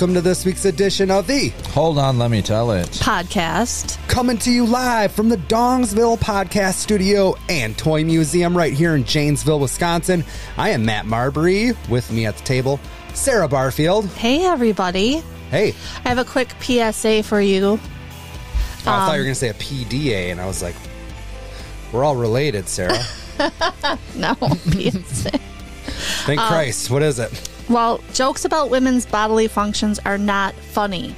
and welcome to this week's edition of the Hold on, let me tell it. podcast. coming to you live from the Dongsville Podcast Studio and Toy Museum right here in Janesville, Wisconsin. I am Matt Marbury. With me at the table, Sarah Barfield. Hey, everybody. Hey, I have a quick PSA for you. oh, I thought you were um, going to say a PDA, and I was like, we're all related, Sarah. No, PSA. Thank uh, Christ. What is it? Well, jokes about women's bodily functions are not funny.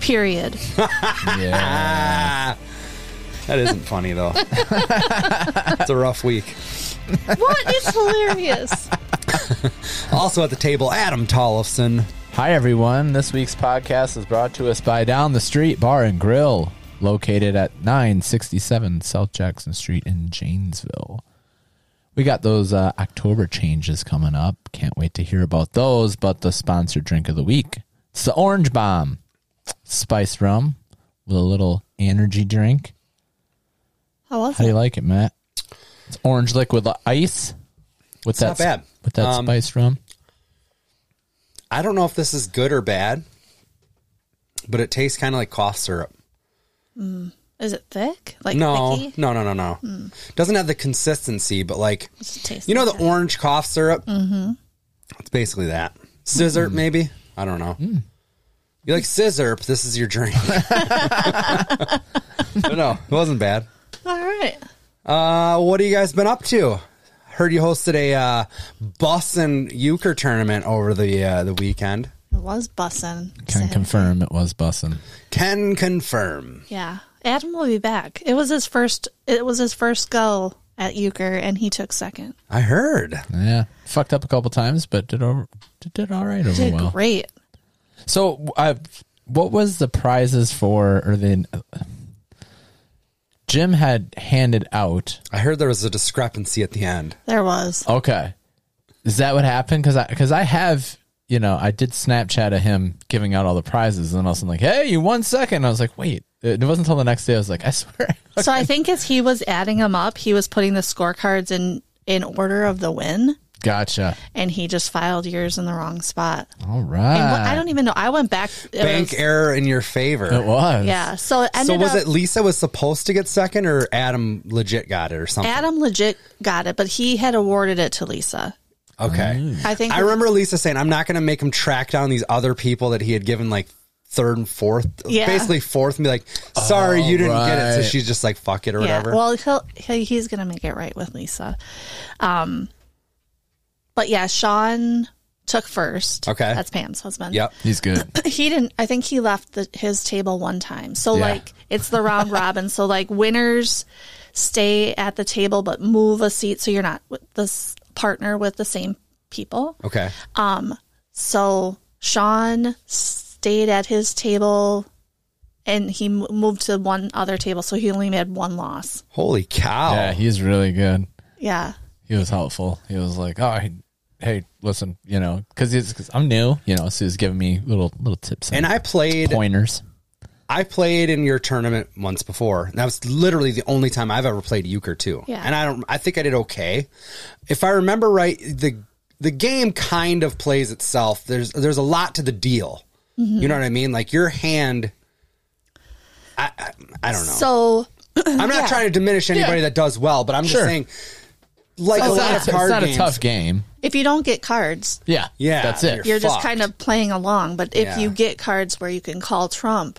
Period. Yeah. Ah, that isn't funny, though. it's a rough week. what? It's hilarious. Also at the table, Adam Tollefson. Hi, everyone. This week's podcast is brought to us by Down the Street Bar and Grill, located at 967 South Jackson Street in Janesville. We got those uh, October changes coming up. Can't wait to hear about those. But the sponsored drink of the week it's the Orange Bomb, spice rum with a little energy drink. How was How do you like it, Matt? It's orange liquid with ice with that not bad. with that Um, spiced rum. I don't know if this is good or bad, but it tastes kind of like cough syrup. Is it thick? Like No, thicky? no, no, no, no. Doesn't have the consistency, but like What's it taste you know like? the orange cough syrup. Mm-hmm. It's basically that. Scissor, maybe. I don't know. You like scissor? This is your drink. but no, it wasn't bad. All right. Uh, what have you guys been up to? Heard you hosted a uh, bus and euchre tournament over the uh, the weekend. It was bussin'. Can confirm it was bussin'. Can confirm. Yeah. Adam will be back. It was his first. It was his first go at euchre, and he took second. I heard. Yeah, fucked up a couple times, but did over did, did all right over Did well. great. So, uh, what was the prizes for? Or the Jim had handed out. I heard there was a discrepancy at the end. There was. Okay, is that what happened? Because I because I have you know I did Snapchat of him giving out all the prizes, and then also like, hey, you won second. I was like, wait. It wasn't until the next day I was like, I swear. So I think as he was adding them up, he was putting the scorecards in in order of the win, Gotcha. and he just filed yours in the wrong spot. All right. And I don't even know. I went back. Bank was- error in your favor. It was. Yeah. So it So was up, it Lisa was supposed to get second, or Adam legit got it, or something? Adam legit got it, but he had awarded it to Lisa. Okay. I think I remember Lisa saying, "I'm not going to make him track down these other people that he had given like third and fourth, Yeah. basically fourth, and be like, sorry, you didn't get it." So she's just like, "Fuck it" or Yeah. whatever. Well, he'll, he, he's gonna make it right with Lisa. Um, but yeah, Sean took first. Okay. That's Pam's husband. yep. He's good. he didn't i think he left the, his table one time so Yeah. like it's the round robin so like winners stay at the table but move a seat so you're not with this partner with the same people Okay. Um, so sean stayed at his table and he mo- moved to one other table so he only had one loss Holy cow! Yeah, he's really good. yeah he was helpful. He was like, "Oh, hey, hey listen, you know, because cause I'm new, you know, so he's giving me little little tips and, and I played. pointers." I played in your tournament once before. And that was literally the only time I've ever played euchre too. Yeah. And I don't. I think I did okay. If I remember right, the the game kind of plays itself. There's there's a lot to the deal. Mm-hmm. You know what I mean? Like your hand. I I, I don't know. so I'm not yeah. trying to diminish anybody Yeah. that does well, but I'm just saying, like a It's lot not, of it's card not games. a tough game. if you don't get cards Yeah, Yeah, that's it. you're- you're just kind of playing along but if Yeah. you get cards where you can call trump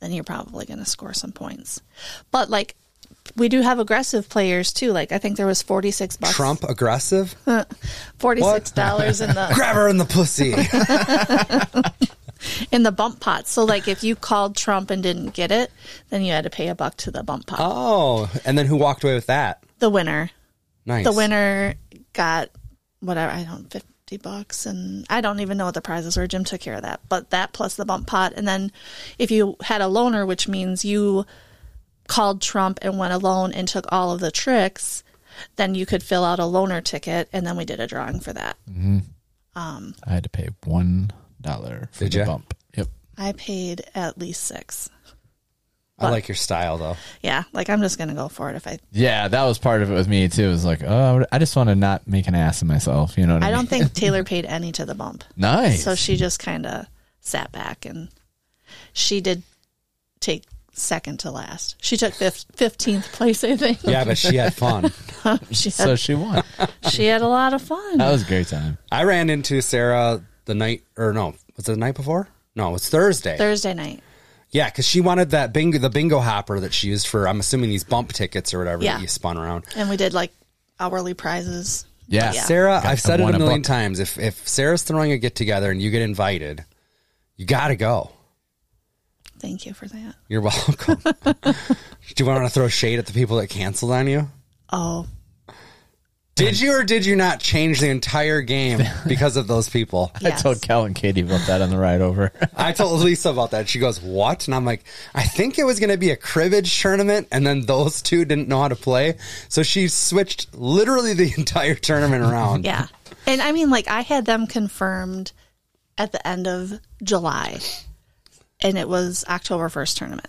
then you're probably going to score some points but like we do have aggressive players too like i think there was 46 bucks Trump aggressive. 46 dollars in the Grab her in the pussy. in the bump pot so like if you called trump and didn't get it then you had to pay a buck to the bump pot oh, and then who walked away with that? the winner Nice. the winner got whatever i don't 50 bucks and i don't even know what the prizes were jim took care of that but that plus the bump pot and then if you had a loaner which means you called trump and went alone and took all of the tricks then you could fill out a loaner ticket and then we did a drawing for that mm-hmm. um, I had to pay one dollar for Did the ya? bump. Yep. i paid at least six I like your style though. yeah like i'm just gonna go for it if i Yeah, that was part of it with me too. It was like, oh, I just want to not make an ass of myself. You know what I, i mean? don't think taylor paid any to the bump Nice. so she just kind of sat back and she did take second to last. She took fifteenth place, I think. Yeah, but she had fun. she had, So she won. she had a lot of fun. That was a great time. I ran into Sarah the night, or no, was it the night before? No, it was Thursday. Thursday night. Yeah, because she wanted that bingo, the bingo hopper that she used for, I'm assuming these bump tickets or whatever Yeah. that you spun around. And we did like hourly prizes. Yeah. Yeah. Sarah, I've said it won a a million book. times. If if Sarah's throwing a get together and you get invited, you got to go. Thank you for that. You're welcome. Do you want to throw shade at the people that canceled on you? Oh, Did you or did you not change the entire game because of those people? yes. I told Cal and Katie about that on the ride over. I told Lisa about that. She goes, "What?" And I'm like, "I think it was going to be a cribbage tournament, and then those two didn't know how to play, so she switched literally the entire tournament around." Yeah. And I mean, like, I had them confirmed at the end of July, and it was October 1st tournament,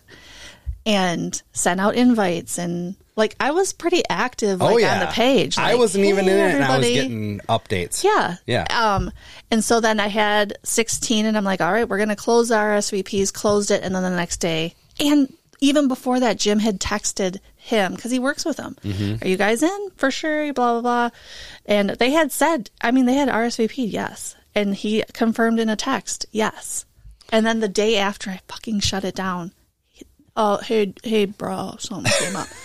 and sent out invites. And, like, I was pretty active, like, oh yeah, on the page. I wasn't even "Hey, in it, and I was getting updates. Yeah. Yeah. Um, and so then I had 16 and I'm like, all right, we're going to close our RSVPs, closed it. And then the next day, and even before that, Jim had texted him because he works with him. Mm-hmm. Are you guys in for sure? Blah, blah, blah. And they had said, I mean, they had RSVP'd, yes. And he confirmed in a text, yes. And then the day after I fucking shut it down, he- oh, hey, hey, bro, something came up.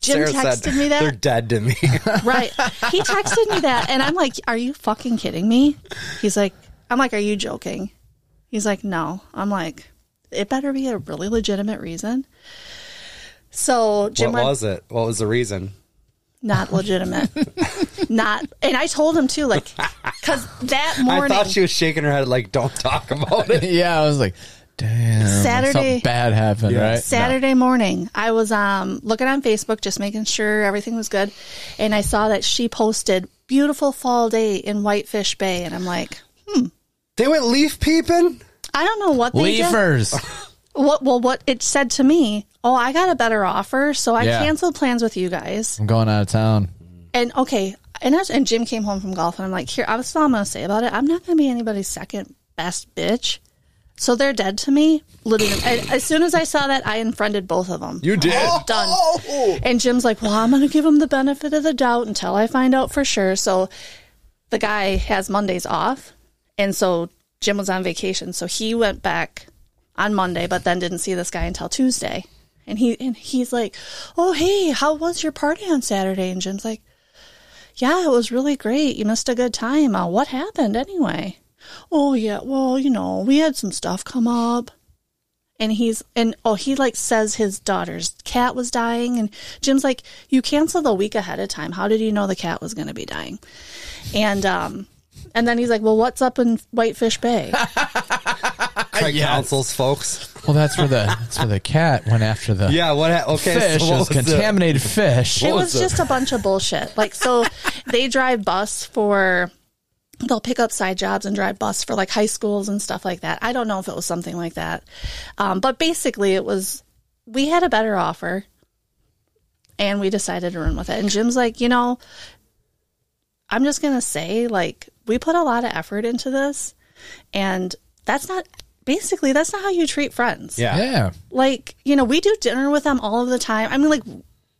Jim Sarah texted said, me that. They're dead to me. Right. He texted me that, and I'm like, "Are you fucking kidding me?" He's like, "I'm like, are you joking?" He's like, "No." I'm like, "It better be a really legitimate reason." So Jim what went, was it? What was the reason? not legitimate, not. And I told him too, like, because that morning, I thought she was shaking her head like, "Don't talk about it." yeah, I was like, damn. Saturday- Something bad happened, Yeah. right? Saturday morning, I was um looking on Facebook, just making sure everything was good, and I saw that she posted beautiful fall day in Whitefish Bay, and I'm like, hmm. They went leaf peeping. I don't know what they did. Leafers. What well what it said to me, oh, I got a better offer, so I Yeah. canceled plans with you guys. I'm going out of town. And okay, and I was, and Jim came home from golf and I'm like, here, I was all I'm gonna say about it. I'm not gonna be anybody's second best bitch. So they're dead to me. Literally, and as soon as I saw that, I unfriended both of them. You did. Done. And Jim's like, well, I'm gonna give him the benefit of the doubt until I find out for sure. So the guy has Mondays off, and so Jim was on vacation, so he went back on Monday, but then didn't see this guy until Tuesday. And he and he's like, "Oh, hey, how was your party on Saturday?" And Jim's like, "Yeah, it was really great. You missed a good time. Uh, what happened anyway?" "Oh, yeah, well, you know, we had some stuff come up." And he's and oh, he like says his daughter's cat was dying, and Jim's like, "You canceled a week ahead of time. How did you know the cat was going to be dying?" And um, and then he's like, "Well, what's up in Whitefish Bay?" Craig councils, folks. Well, that's where the that's where the cat went after the Yeah. What? Ha- okay. fish. so what was was the- contaminated fish. it was was the- just a bunch of bullshit. Like, so they drive bus for, they'll pick up side jobs and drive bus for like high schools and stuff like that. I don't know if it was something like that. Um, but basically, it was, we had a better offer and we decided to run with it. And Jim's like, you know, I'm just going to say, like, we put a lot of effort into this and that's not, basically, that's not how you treat friends. yeah. yeah. Like, you know, we do dinner with them all of the time. I mean, like,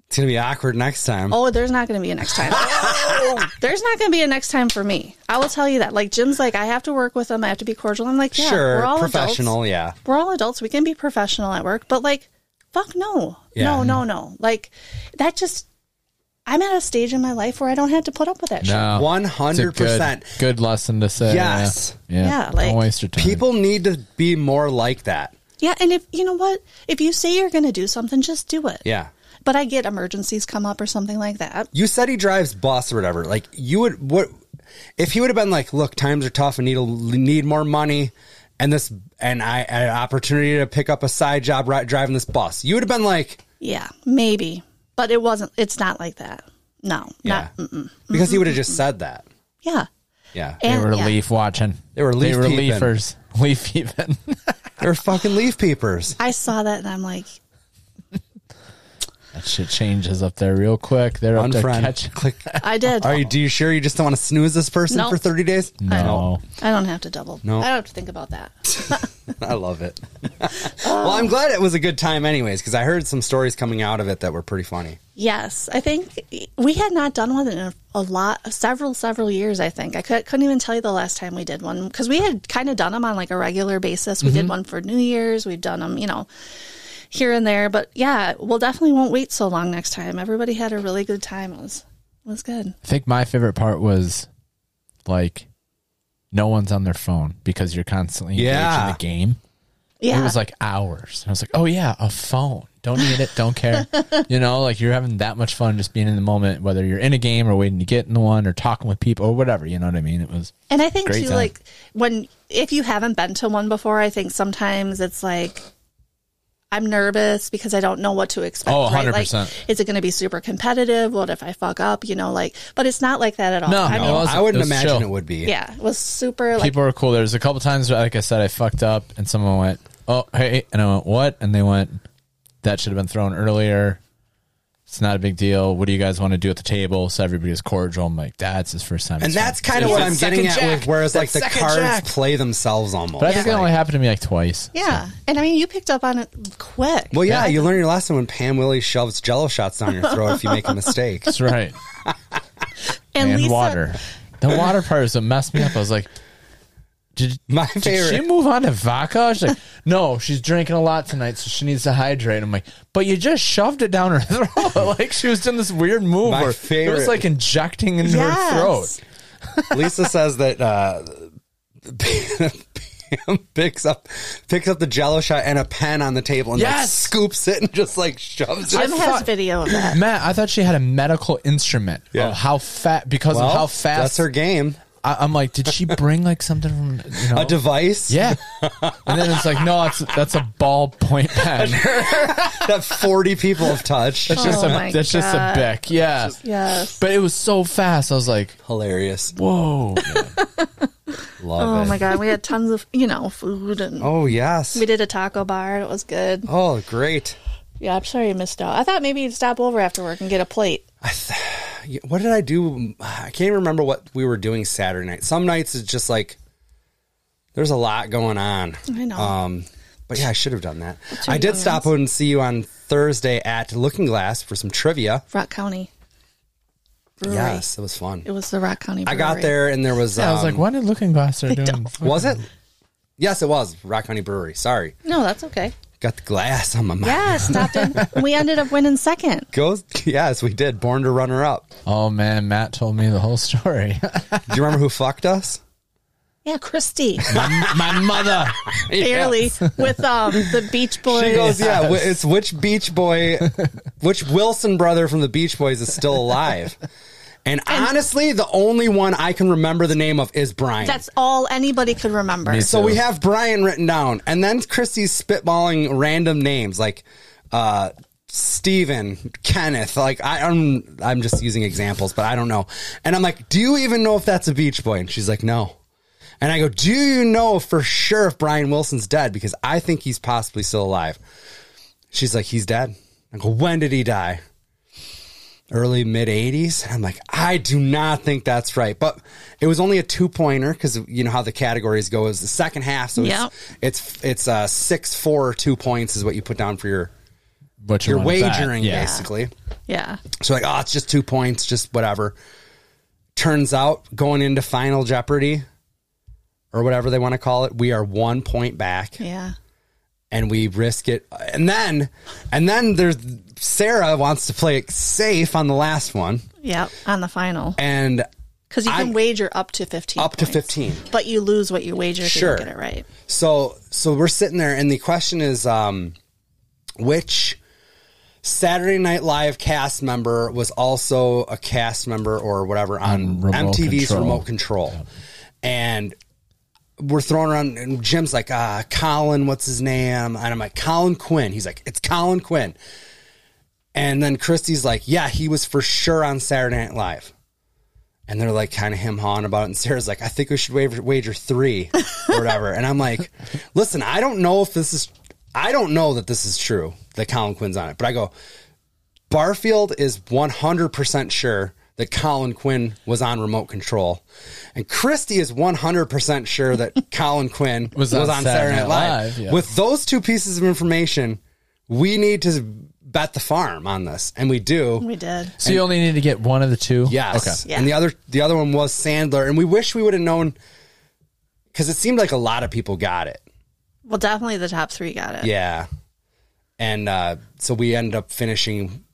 It's gonna be awkward next time. Oh, there's not going to be a next time. there's not going to be a next time for me. I will tell you that. Like Jim's like, I have to work with them. I have to be cordial. I'm like, yeah, sure. we're all Professional. Adults. Yeah. We're all adults. We can be professional at work, but like, fuck no, Yeah. no, no, no. Like that just. I'm at a stage in my life where I don't have to put up with that shit. No. One It's a One hundred percent. Good lesson to say. Yes. Yeah. Yeah. Yeah, like- Don't waste your time. People need to be more like that. Yeah, and if you know what, if you say you're going to do something, just do it. Yeah. But I get emergencies come up or something like that. You said he drives bus or whatever. Like you would what if he would have been like, look, times are tough and need a, need more money, and this and I an opportunity to pick up a side job ri driving this bus. You would have been like, Yeah, maybe, but it wasn't. It's not like that. No, yeah, not. Mm-mm. because he would have just said that. Yeah. Yeah, They were yeah. leaf watching. They were leaf They were peeping. leafers. Leaf peeping. they're fucking leaf peepers. I saw that and I'm like, That shit changes up there real quick. They're up there Unfriend. catching. Click. I did. Are you? Do you sure you just don't want to snooze this person Nope. for thirty days? No. I don't have to double. No. I don't have to think about that. I love it. well, I'm glad it was a good time, anyways, because I heard some stories coming out of it that were pretty funny. Yes, I think we had not done one in a, a lot, several, several years. I think I could, couldn't even tell you the last time we did one because we had kind of done them on like a regular basis. We did mm-hmm. one for New Year's. We've done them, you know, here and there. But yeah, we'll definitely won't wait so long next time. Everybody had a really good time. It was it was good. I think my favorite part was like no one's on their phone because you're constantly engaged Yeah. in the game. Yeah, It was like hours. I was like, oh yeah, a phone. Don't need it. Don't care. you know, like you're having that much fun just being in the moment, whether you're in a game or waiting to get in the one or talking with people or whatever. You know what I mean? It was And I think Great too, time. like when if you haven't been to one before, I think sometimes it's like I'm nervous because I don't know what to expect. Oh, right? Like, 100%. is it going to be super competitive? What if I fuck up? You know, like, but it's not like that at all. No, I mean, it was- I wouldn't it imagine chill. it would be. yeah, it was super like people were cool. There's a couple times, where, like I said, I fucked up and someone went, "Oh, hey," and I went, "What?" And they went, "That should have been thrown earlier." It's not a big deal. What do you guys want to do at the table? So everybody's cordial. I'm like, that's his first time. And that's kind of what I'm getting second at jack. with whereas That like the cards jack. play themselves almost. But I think it Like- only happened to me like twice. yeah. And I mean, you picked up on it quick. Well, yeah, Yeah. you learn your lesson when Pam Willie shoves Jello shots down your throat if you make a mistake. That's right. and and Lisa, water. The water part is what messed me up. I was like, did, My did favorite. she move on to vodka? She's like, no, she's drinking a lot tonight, so she needs to hydrate. I'm like, but you just shoved it down her throat. like she was doing this weird move My where it was like injecting into her throat. Lisa says that uh, Pam picks up picks up the Jello shot and a pen on the table and like Yes. scoops it and just like shoves Jim it. has thought- video of that. Matt, I thought she had a medical instrument. Yeah. Of how fat because Well, of how fast. that's her game. I, I'm like, did she bring like something from you know A device Yeah, and then it's like, no, that's that's a ballpoint pen. that forty people have touched. That's just Oh a my that's just a God. bic. Yeah, Yes. but it was so fast. I was like, Hilarious. whoa. Love it. Oh it. my god, we had tons of you know food and Oh yes. we did a taco bar. It was good. Oh great. Yeah, I'm sorry you missed out. I thought maybe you'd stop over after work and get a plate. What did I do? I can't even remember what we were doing Saturday night. Some nights it's just like there's a lot going on. I know. Um, but yeah, I should have done that. I did youngins. stop and see you on Thursday at Looking Glass for some trivia. Rock County Brewery. Yes, it was fun. It was the Rock County I got there and there was. Yeah, I was like, um, when did Looking Glass start doing? don't. Was it? Yes, it was Rock County Brewery. Sorry, No, that's okay. Got the glass on my mouth. Yeah, stopped in. we ended up winning second. Goes. Yes, we did. Born to runner up. Oh man, Matt told me the whole story. Do you remember who fucked us? Yeah, Christy. my, my mother. Barely. With um the Beach Boys. She goes, yeah. wh- It's which Beach Boy, which Wilson brother from the Beach Boys is still alive. And honestly, the only one I can remember the name of is Brian. That's all anybody could remember. So we have Brian written down, and then Christy's spitballing random names like uh, Steven, Kenneth. Like I, I'm, I'm just using examples, but I don't know. And I'm like, do you even know if that's a Beach Boy? And she's like, no. And I go, do you know for sure if Brian Wilson's dead? Because I think he's possibly still alive. She's like, he's dead. I go, when did he die? Early mid 80s. And I'm like, I do not think that's right. But it was only a two pointer because you know how the categories go is the second half. So Yep. it's, it's, it's uh, six, four, or two points is what you put down for your, What your one is that? wagering, Yeah. basically. yeah. So like, oh, it's just two points, just whatever. Turns out going into Final Jeopardy or whatever they want to call it, we are one point back Yeah. and we risk it. And then, and then there's Sarah wants to play it safe on the last one Yep. On the final. and Because you can I'm- wager up to 15. up to 15. But you lose what you wager if Sure. you don't get it right. So, so we're sitting there and the question is, um, which Saturday Night Live cast member was also a cast member or whatever on, On remote MTV's control. remote control. And we're throwing around, and Jim's like, ah, Colin, what's his name? And I'm like, Colin Quinn. He's like, it's Colin Quinn. And then Christy's like, yeah, he was for sure on Saturday Night Live. And they're like kind of him hawing about it. And Sarah's like, I think we should wager, wager three or whatever. and I'm like, listen, I don't know if this is, I don't know that this is true that Colin Quinn's on it. But I go, Barfield is 100% sure that Colin Quinn was on remote control. And Christy is 100% sure that Colin Quinn was, Was on on Saturday Night Live. Live, yeah. With those two pieces of information, we need to bet the farm on this. And we do. We did. So you only need to get one of the two. Yes. Okay. Yeah. And the other the other one was Sandler. And we wish we would have known because it seemed like a lot of people got it. Well, definitely the top three got it. Yeah. And uh, so we ended up finishing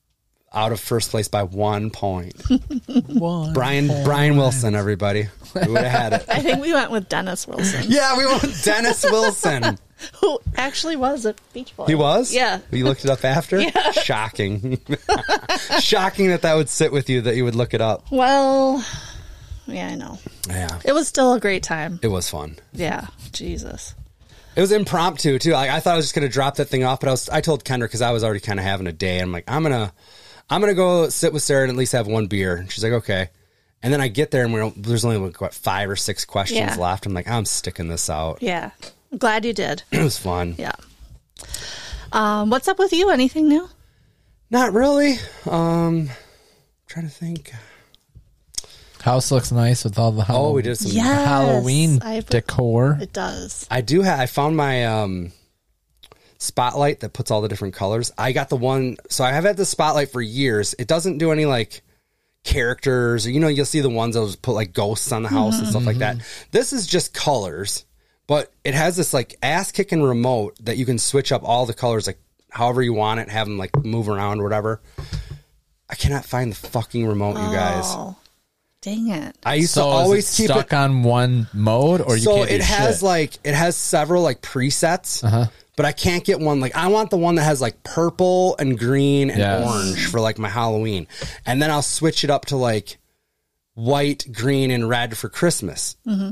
out of first place by one point. One. Brian Brian Wilson, everybody. We would have had it. I think we went with Dennis Wilson, Yeah, we went with Dennis Wilson. who actually was a Beach Boy. He was? Yeah. You looked it up after? Yeah. Shocking. Shocking that that would sit with you, that you would look it up. Well, yeah, I know. Yeah. It was still a great time. It was fun. Yeah. Jesus. It was impromptu too. Like I thought I was just gonna drop that thing off, but I was I told Kendra because I was already kind of having a day. I'm like, I'm gonna I'm gonna go sit with Sarah and at least have one beer. And she's like, okay. And then I get there and we're there's only like what five or six questions Yeah. left. I'm like, I'm sticking this out. Yeah. I'm glad you did. It was fun. Yeah. Um, what's up with you? Anything new? Not really. Um, trying to think. House looks nice with all the Halloween, Oh, we did some. Yes. Halloween I- decor. It does. I do have. I found my um spotlight that puts all the different colors. I got the one. So I have had the spotlight for years. It doesn't do any like characters or you know you'll see the ones that just put like ghosts on the house and stuff like that. This is just colors, but it has this like ass kicking remote that you can switch up all the colors like however you want it, have them like move around or whatever. I cannot find the fucking remote, you guys. Oh, dang it. I used So to is always it keep stuck it on one mode, or you so can't do it has shit? like it has several like presets Uh-huh. But i can't get one like i want the one that has like purple and green and Yes. orange for like my halloween and then i'll switch it up to like white green and red for christmas Mm-hmm.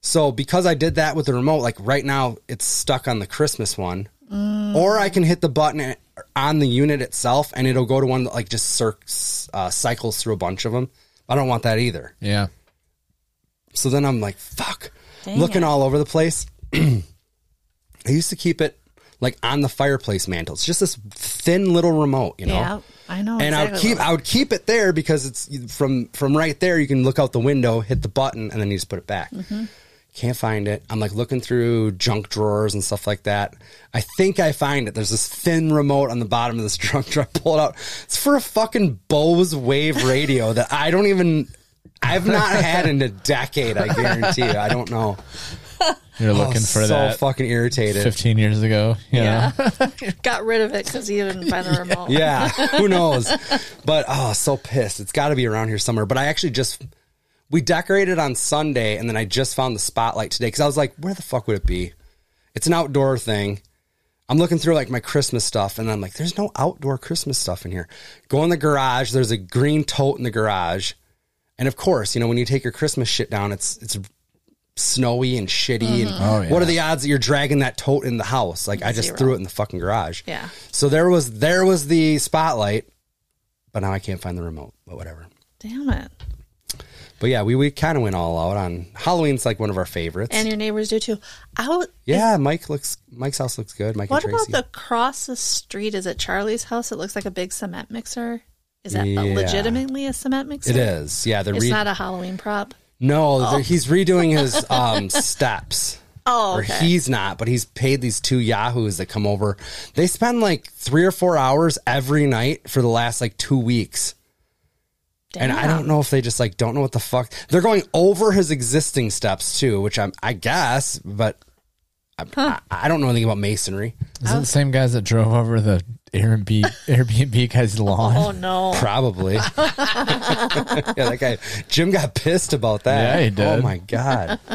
so because i did that with the remote like right now it's stuck on the christmas one Mm. or i can hit the button on the unit itself and it'll go to one that like just circs, uh, cycles through a bunch of them i don't want that either yeah. so then I'm like, fuck, Dang looking it. all over the place. I used to keep it like on the fireplace mantle. It's just this thin little remote, you know. Yeah, I know. And I would keep I would keep it there because it's from from right there. You can look out the window, hit the button, and then you just put it back. Mm-hmm. Can't find it. I'm like looking through junk drawers and stuff like that. I think I find it. There's this thin remote on the bottom of this junk drawer. I pull it out. It's for a fucking Bose Wave radio that I don't even. I've not had in a decade. I guarantee you. I don't know. You're Oh, looking for so that So fucking irritated. 15 years ago. you Yeah. Got rid of it because he didn't find the remote. Yeah, who knows? But oh, so pissed. It's got to be around here somewhere. But I actually just we decorated on Sunday, and then I just found the spotlight today because I was like, where the fuck would it be? It's an outdoor thing. I'm looking through like my Christmas stuff, and I'm like, there's no outdoor Christmas stuff in here. Go in the garage. There's a green tote in the garage, and of course, you know when you take your Christmas shit down, it's it's snowy and shitty. And mm-hmm. Oh, yeah. what are the odds that you're dragging that tote in the house? Like I just Zero. threw it in the fucking garage. Yeah. So there was there was the spotlight, but now I can't find the remote. But whatever. Damn it. But yeah, we, we kind of went all out on Halloween's like one of our favorites. And your neighbors do too. I would, yeah, Mike looks Mike's house looks good. Mike What and about the across the street? Is it Charlie's house? It looks like a big cement mixer. Is that Yeah. legitimately a cement mixer? it is. Yeah, the It's re- not a Halloween prop. No, the- he's redoing his um steps. Oh, Or he's not, but he's paid these two yahoos that come over. They spend like three or four hours every night for the last like two weeks. And I don't know if they just like don't know what the fuck they're going over his existing steps too, which I'm I guess, but I, I, I don't know anything about masonry. Is it the same guys that drove over the Airbnb, Airbnb guy's oh, lawn? Oh no. Probably. yeah, that guy Jim got pissed about that. Yeah, he oh, did. Oh my god.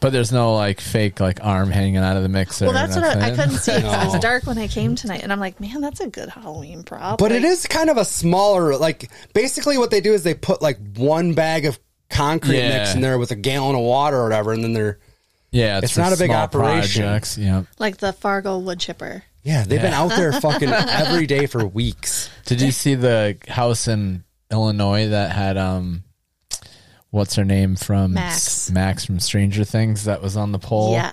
But there's no like fake like arm hanging out of the mixer. Well, that's what I, I couldn't see. 'cause It was dark when I came tonight, and I'm like, man, that's a good Halloween prop. But Like, it is kind of a smaller like basically what they do is they put like one bag of concrete Yeah. mix in there with a gallon of water or whatever, and then they're Yeah, it's, It's for not a big operation. Projects. Yeah. like the Fargo wood chipper. Yeah, they've been Yeah. out there fucking every day for weeks. Did you see the house in Illinois that had um, what's her name from Max. Max from Stranger Things that was on the pole? Yeah.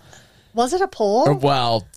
Was it a pole? Or, well,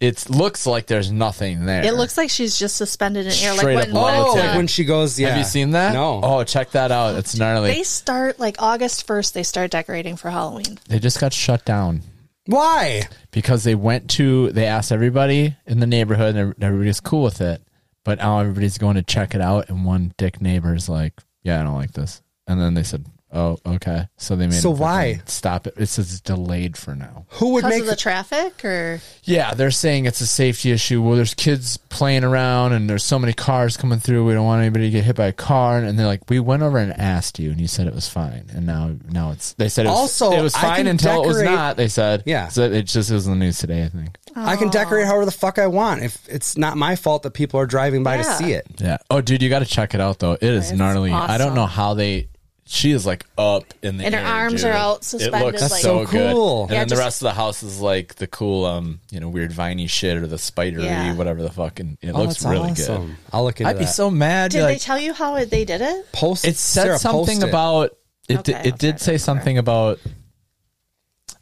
it looks like there's nothing there. It looks like she's just suspended in air. Like Straight when, up when, Oh, levitate. like uh, when she goes, yeah. Have you seen that? No. Oh, check that out. It's gnarly. they start like August first. They start decorating for Halloween. They just got shut down Why? because they went to. They asked everybody in the neighborhood, and everybody's cool with it. But now everybody's going to check it out, and one dick neighbor's like, "Yeah, I don't like this." And then they said, "Oh, okay." So they made So them why? stop it? It says delayed for now. Who would Because make of the traffic, or Yeah, they're saying it's a safety issue. Well, there's kids playing around and there's so many cars coming through. We don't want anybody to get hit by a car. And they're like, we went over and asked you, and you said it was fine. And now, now it's. They said it was, Also, it was I fine can until it was decorate- not. They said, Yeah. So it just was in the news today, I think. I can decorate however the fuck I want. If it's not my fault that people are driving by to Yeah. see it. Yeah. Oh, dude, you got to check it out though. It is It's gnarly. I don't know how they. She is like up in the And her air, arms dude. are out suspended. It suspended, looks like- so, That's so good. cool. And Yeah, then just- the rest of the house is like the cool, um, you know, weird viney shit or the spidery, Yeah. whatever the fucking. It Oh, looks really awesome. good. I'll look into I'd be so mad. did like, they tell you how it, they did it? Post it said Sarah, something post it. about it. Okay, did, I'll it did say something about.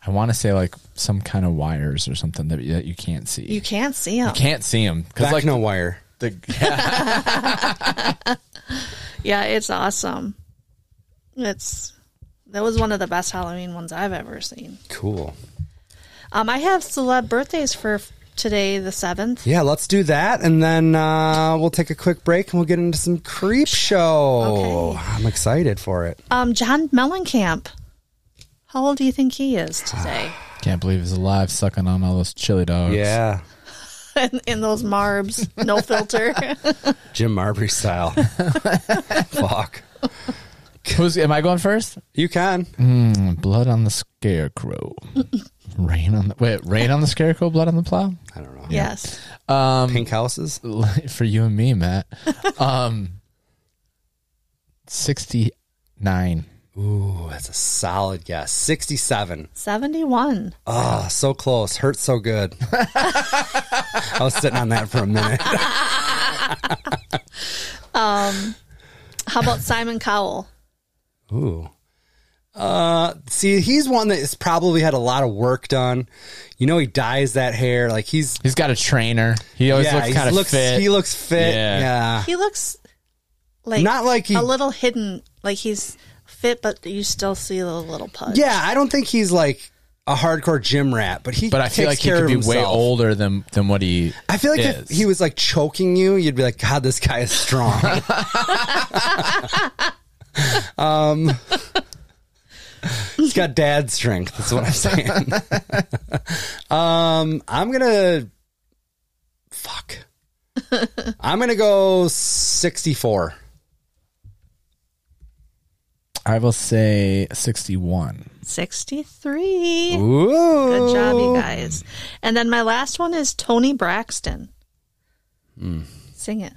I want to say like some kind of wires or something that, that you can't see. You can't see them. You can't see them because back like no wire. the yeah, Yeah, it's awesome. It's that was one of the best Halloween ones I've ever seen. Cool. Um, I have celeb birthdays for today, the seventh. Yeah, let's do that, and then uh, we'll take a quick break and we'll get into some creep show. Okay. I'm excited for it. Um, John Mellencamp. How old do you think he is today? can't believe he's alive, sucking on all those chili dogs. Yeah, in, in those marbs, no filter. Jim Marbury style. Fuck. Who's am I going first? You can. Hmm, blood on the scarecrow. rain on the wait, rain on the scarecrow, blood on the plow. I don't know. yes. Um, Pink houses. For you and me, Matt. Um, sixty nine. Ooh, that's a solid guess. 67. 71. Oh, so close. Hurts so good. I was sitting on that for a minute. Um, how about Simon Cowell? Ooh. Uh, see, he's one that has probably had a lot of work done. You know, he dyes that hair. Like he's He's got a trainer. He always yeah, looks kind of looks fit. he looks fit. Yeah. Yeah. He looks like Not like he- a little hidden, like he's fit, but you still see the little pudge. Yeah, I don't think he's like a hardcore gym rat, but he but I feel like he could of be way older than than what he. I feel like is. if he was like choking you, you'd be like, God, this guy is strong. um, he's got dad strength. That's what I'm saying. um, I'm gonna fuck. I'm gonna go 64. I will say sixty one. 63. Ooh, Good job, you guys. And then my last one is Toni Braxton. Hmm. Sing it.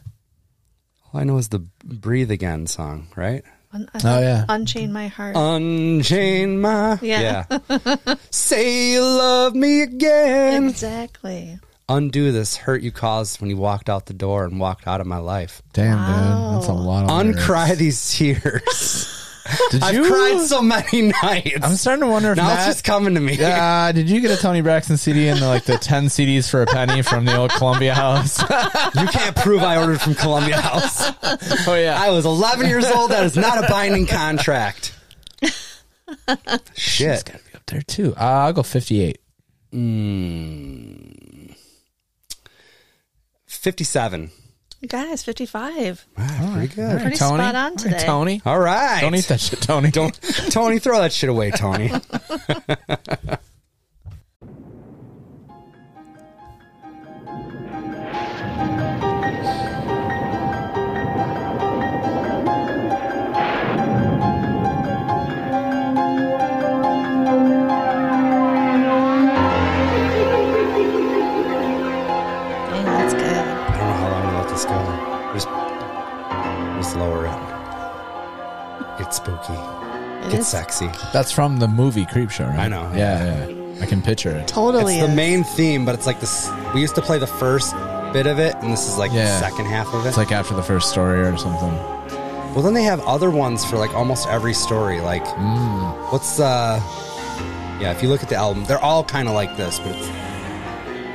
All I know is the "Breathe Again" song, right? Un- uh, Oh, yeah. Unchain my heart. Unchain my Yeah. Say you love me again. exactly. Undo this hurt you caused when you walked out the door and walked out of my life. Damn, dude, that's a lot of. lyrics. Uncry these tears. Did I've you? cried so many nights. I'm starting to wonder if now Matt, it's just coming to me. Uh, did you get a Toni Braxton CD and the, like the ten CDs for a penny from the old Columbia House? You can't prove I ordered from Columbia House. oh yeah, I was 11 years old. That is not a binding contract. Shit. it's gotta be up there too. Uh, I'll go fifty-eight. 57. You guys, 55. Wow, pretty good. Pretty Tony, spot on All right, today. Tony, All right. don't eat that shit, Tony. Don't, Tony, throw that shit away, Tony. spooky. It It's is sexy. That's from the movie Creep Show, right? I know, Yeah, yeah. I can picture it. totally It's the is. main theme, but it's like this. We used to play the first bit of it, and this is like Yeah. the second half of it. It's like after the first story or something. well, then they have other ones for like almost every story. Like, what's uh, yeah? If you look at the album, they're all kind of like this, but it's.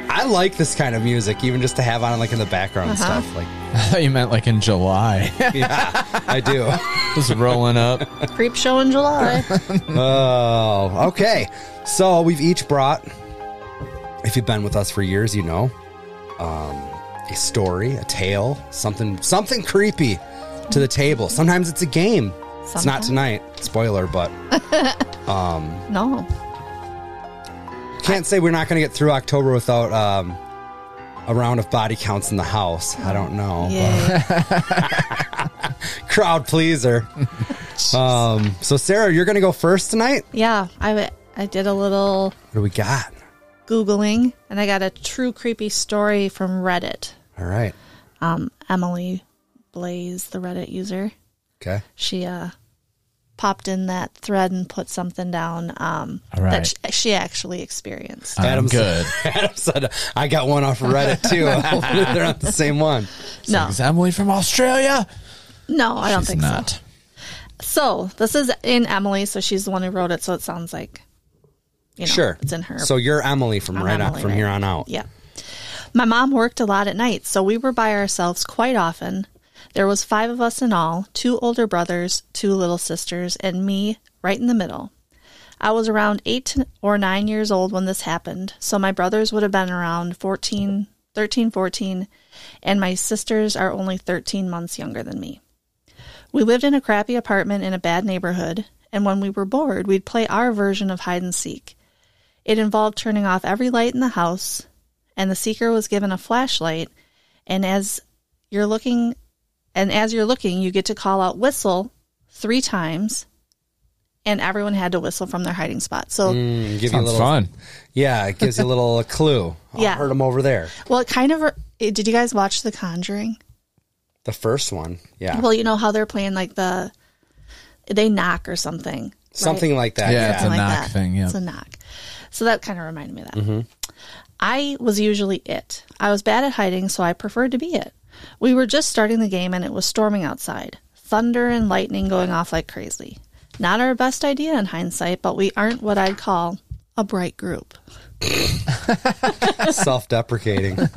I like this kind of music, even just to have on like in the background and Uh-huh. stuff. Like, I thought you meant like in July. yeah, I do. Just rolling up. Creep show in July. Oh, okay. So we've each brought, if you've been with us for years, you know, um, a story, a tale, something, something creepy to the table. Sometimes it's a game. It's not Sometimes. tonight. Spoiler, but no. can't say we're not going to get through October without um, a round of body counts in the house. I don't know. Yeah. Crowd pleaser. um, so Sarah, you're going to go first tonight. yeah. I, w- I did a little What do we got? Googling and I got a true creepy story from Reddit. All right. Um, Emily Blaze, the Reddit user, Okay. she uh, popped in that thread and put something down um, All right. that she, she actually experienced. I'm Adam good. Said, Adam said, I got one off of Reddit too. Hopefully they're not the same one. no, Is Emily from Australia? No, I don't She's think not. so. So this is in Emily, so she's the one who wrote it. So it sounds like, you know, Sure. it's in her. So you're Emily from I'm right on, Emily, from right? here on out. Yeah. My mom worked a lot at night, so we were by ourselves quite often. There was five of us in all, two older brothers, two little sisters, and me right in the middle. I was around 8 or 9 years old when this happened, so my brothers would have been around 14, 13, 14, and my sisters are only 13 months younger than me. We lived in a crappy apartment in a bad neighborhood, and when we were bored, we'd play our version of hide and seek. It involved turning off every light in the house, and the seeker was given a flashlight, and as you're looking and as you're looking, you get to call out whistle 3 times, and everyone had to whistle from their hiding spot. So Mm, give you a Sounds little, fun. Yeah, it gives you a little clue. Oh, Yeah. Heard them over there. well, it kind of did you guys watch The Conjuring? The first one. Yeah. Well, you know how they're playing like the they knock or something. right? Something like that. Yeah, Yeah. it's a Something knock thing, yeah. It's a knock. So that kind of reminded me of that. Mm-hmm. I was usually it. I was bad at hiding, so I preferred to be it. We were just starting the game and it was storming outside. Thunder and lightning going off like crazy. Not our best idea in hindsight, but we aren't what I'd call a bright group. Self deprecating.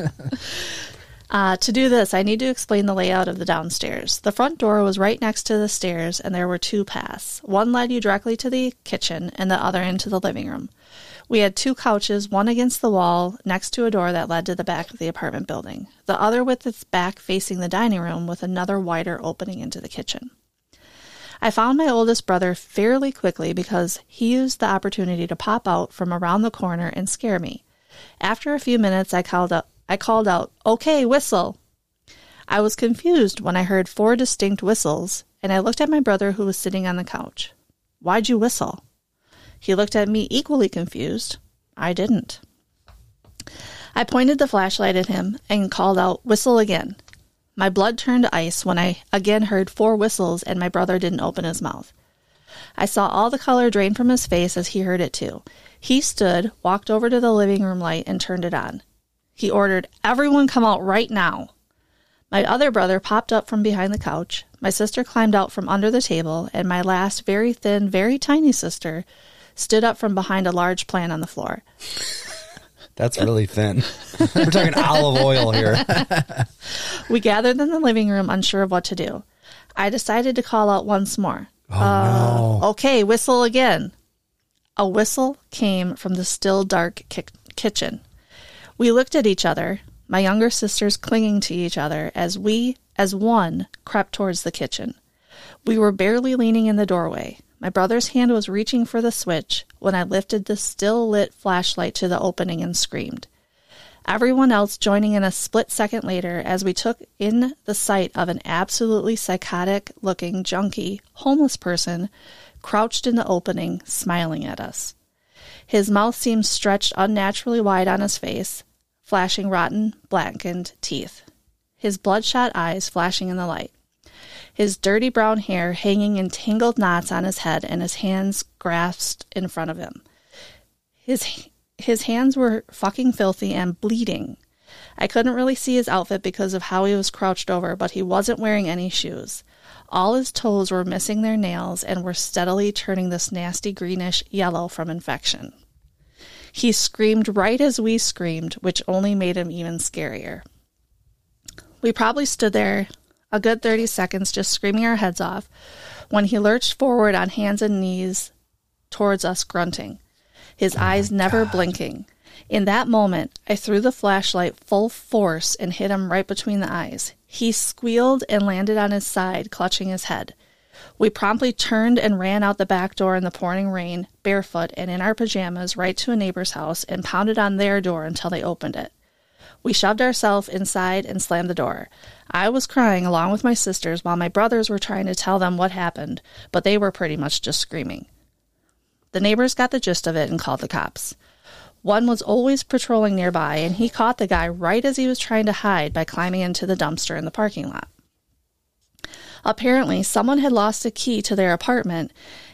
Uh, to do this, I need to explain the layout of the downstairs. The front door was right next to the stairs, and there were two paths. One led you directly to the kitchen, and the other into the living room. We had two couches, one against the wall, next to a door that led to the back of the apartment building, the other with its back facing the dining room, with another wider opening into the kitchen. I found my oldest brother fairly quickly because he used the opportunity to pop out from around the corner and scare me. After a few minutes, I called out, I called out, "Okay, whistle." I was confused when I heard four distinct whistles, and I looked at my brother who was sitting on the couch. "Why'd you whistle?" He looked at me equally confused. I didn't. I pointed the flashlight at him and called out, "Whistle again." My blood turned to ice when I again heard four whistles and my brother didn't open his mouth. I saw all the color drain from his face as he heard it too. He stood, walked over to the living room light, and turned it on. He ordered, Everyone come out right now. My other brother popped up from behind the couch. My sister climbed out from under the table, and my last very thin, very tiny sister stood up from behind a large plant on the floor. That's really thin. We're talking olive oil here. We gathered in the living room, unsure of what to do. I decided to call out once more. Oh, no. Uh, okay, whistle again. A whistle came from the still dark ki- kitchen. We looked at each other, my younger sisters clinging to each other as we, as one, crept towards the kitchen. We were barely leaning in the doorway. My brother's hand was reaching for the switch when I lifted the still lit flashlight to the opening and screamed. Everyone else joining in a split second later as we took in the sight of an absolutely psychotic looking junkie, homeless person crouched in the opening, smiling at us. His mouth seemed stretched unnaturally wide on his face, flashing rotten, blackened teeth. His bloodshot eyes flashing in the light. His dirty brown hair hanging in tangled knots on his head and his hands grasped in front of him. His his hands were fucking filthy and bleeding. I couldn't really see his outfit because of how he was crouched over, but he wasn't wearing any shoes. All his toes were missing their nails and were steadily turning this nasty greenish yellow from infection. He screamed right as we screamed, which only made him even scarier. We probably stood there a good 30 seconds just screaming our heads off when he lurched forward on hands and knees towards us, grunting, his oh eyes never blinking. In that moment, I threw the flashlight full force and hit him right between the eyes. He squealed and landed on his side, clutching his head. We promptly turned and ran out the back door in the pouring rain, barefoot and in our pajamas, right to a neighbor's house and pounded on their door until they opened it. We shoved ourselves inside and slammed the door. I was crying along with my sisters while my brothers were trying to tell them what happened, but they were pretty much just screaming. The neighbors got the gist of it and called the cops. One was always patrolling nearby, and he caught the guy right as he was trying to hide by climbing into the dumpster in the parking lot. Apparently, someone had lost a key to their apartment,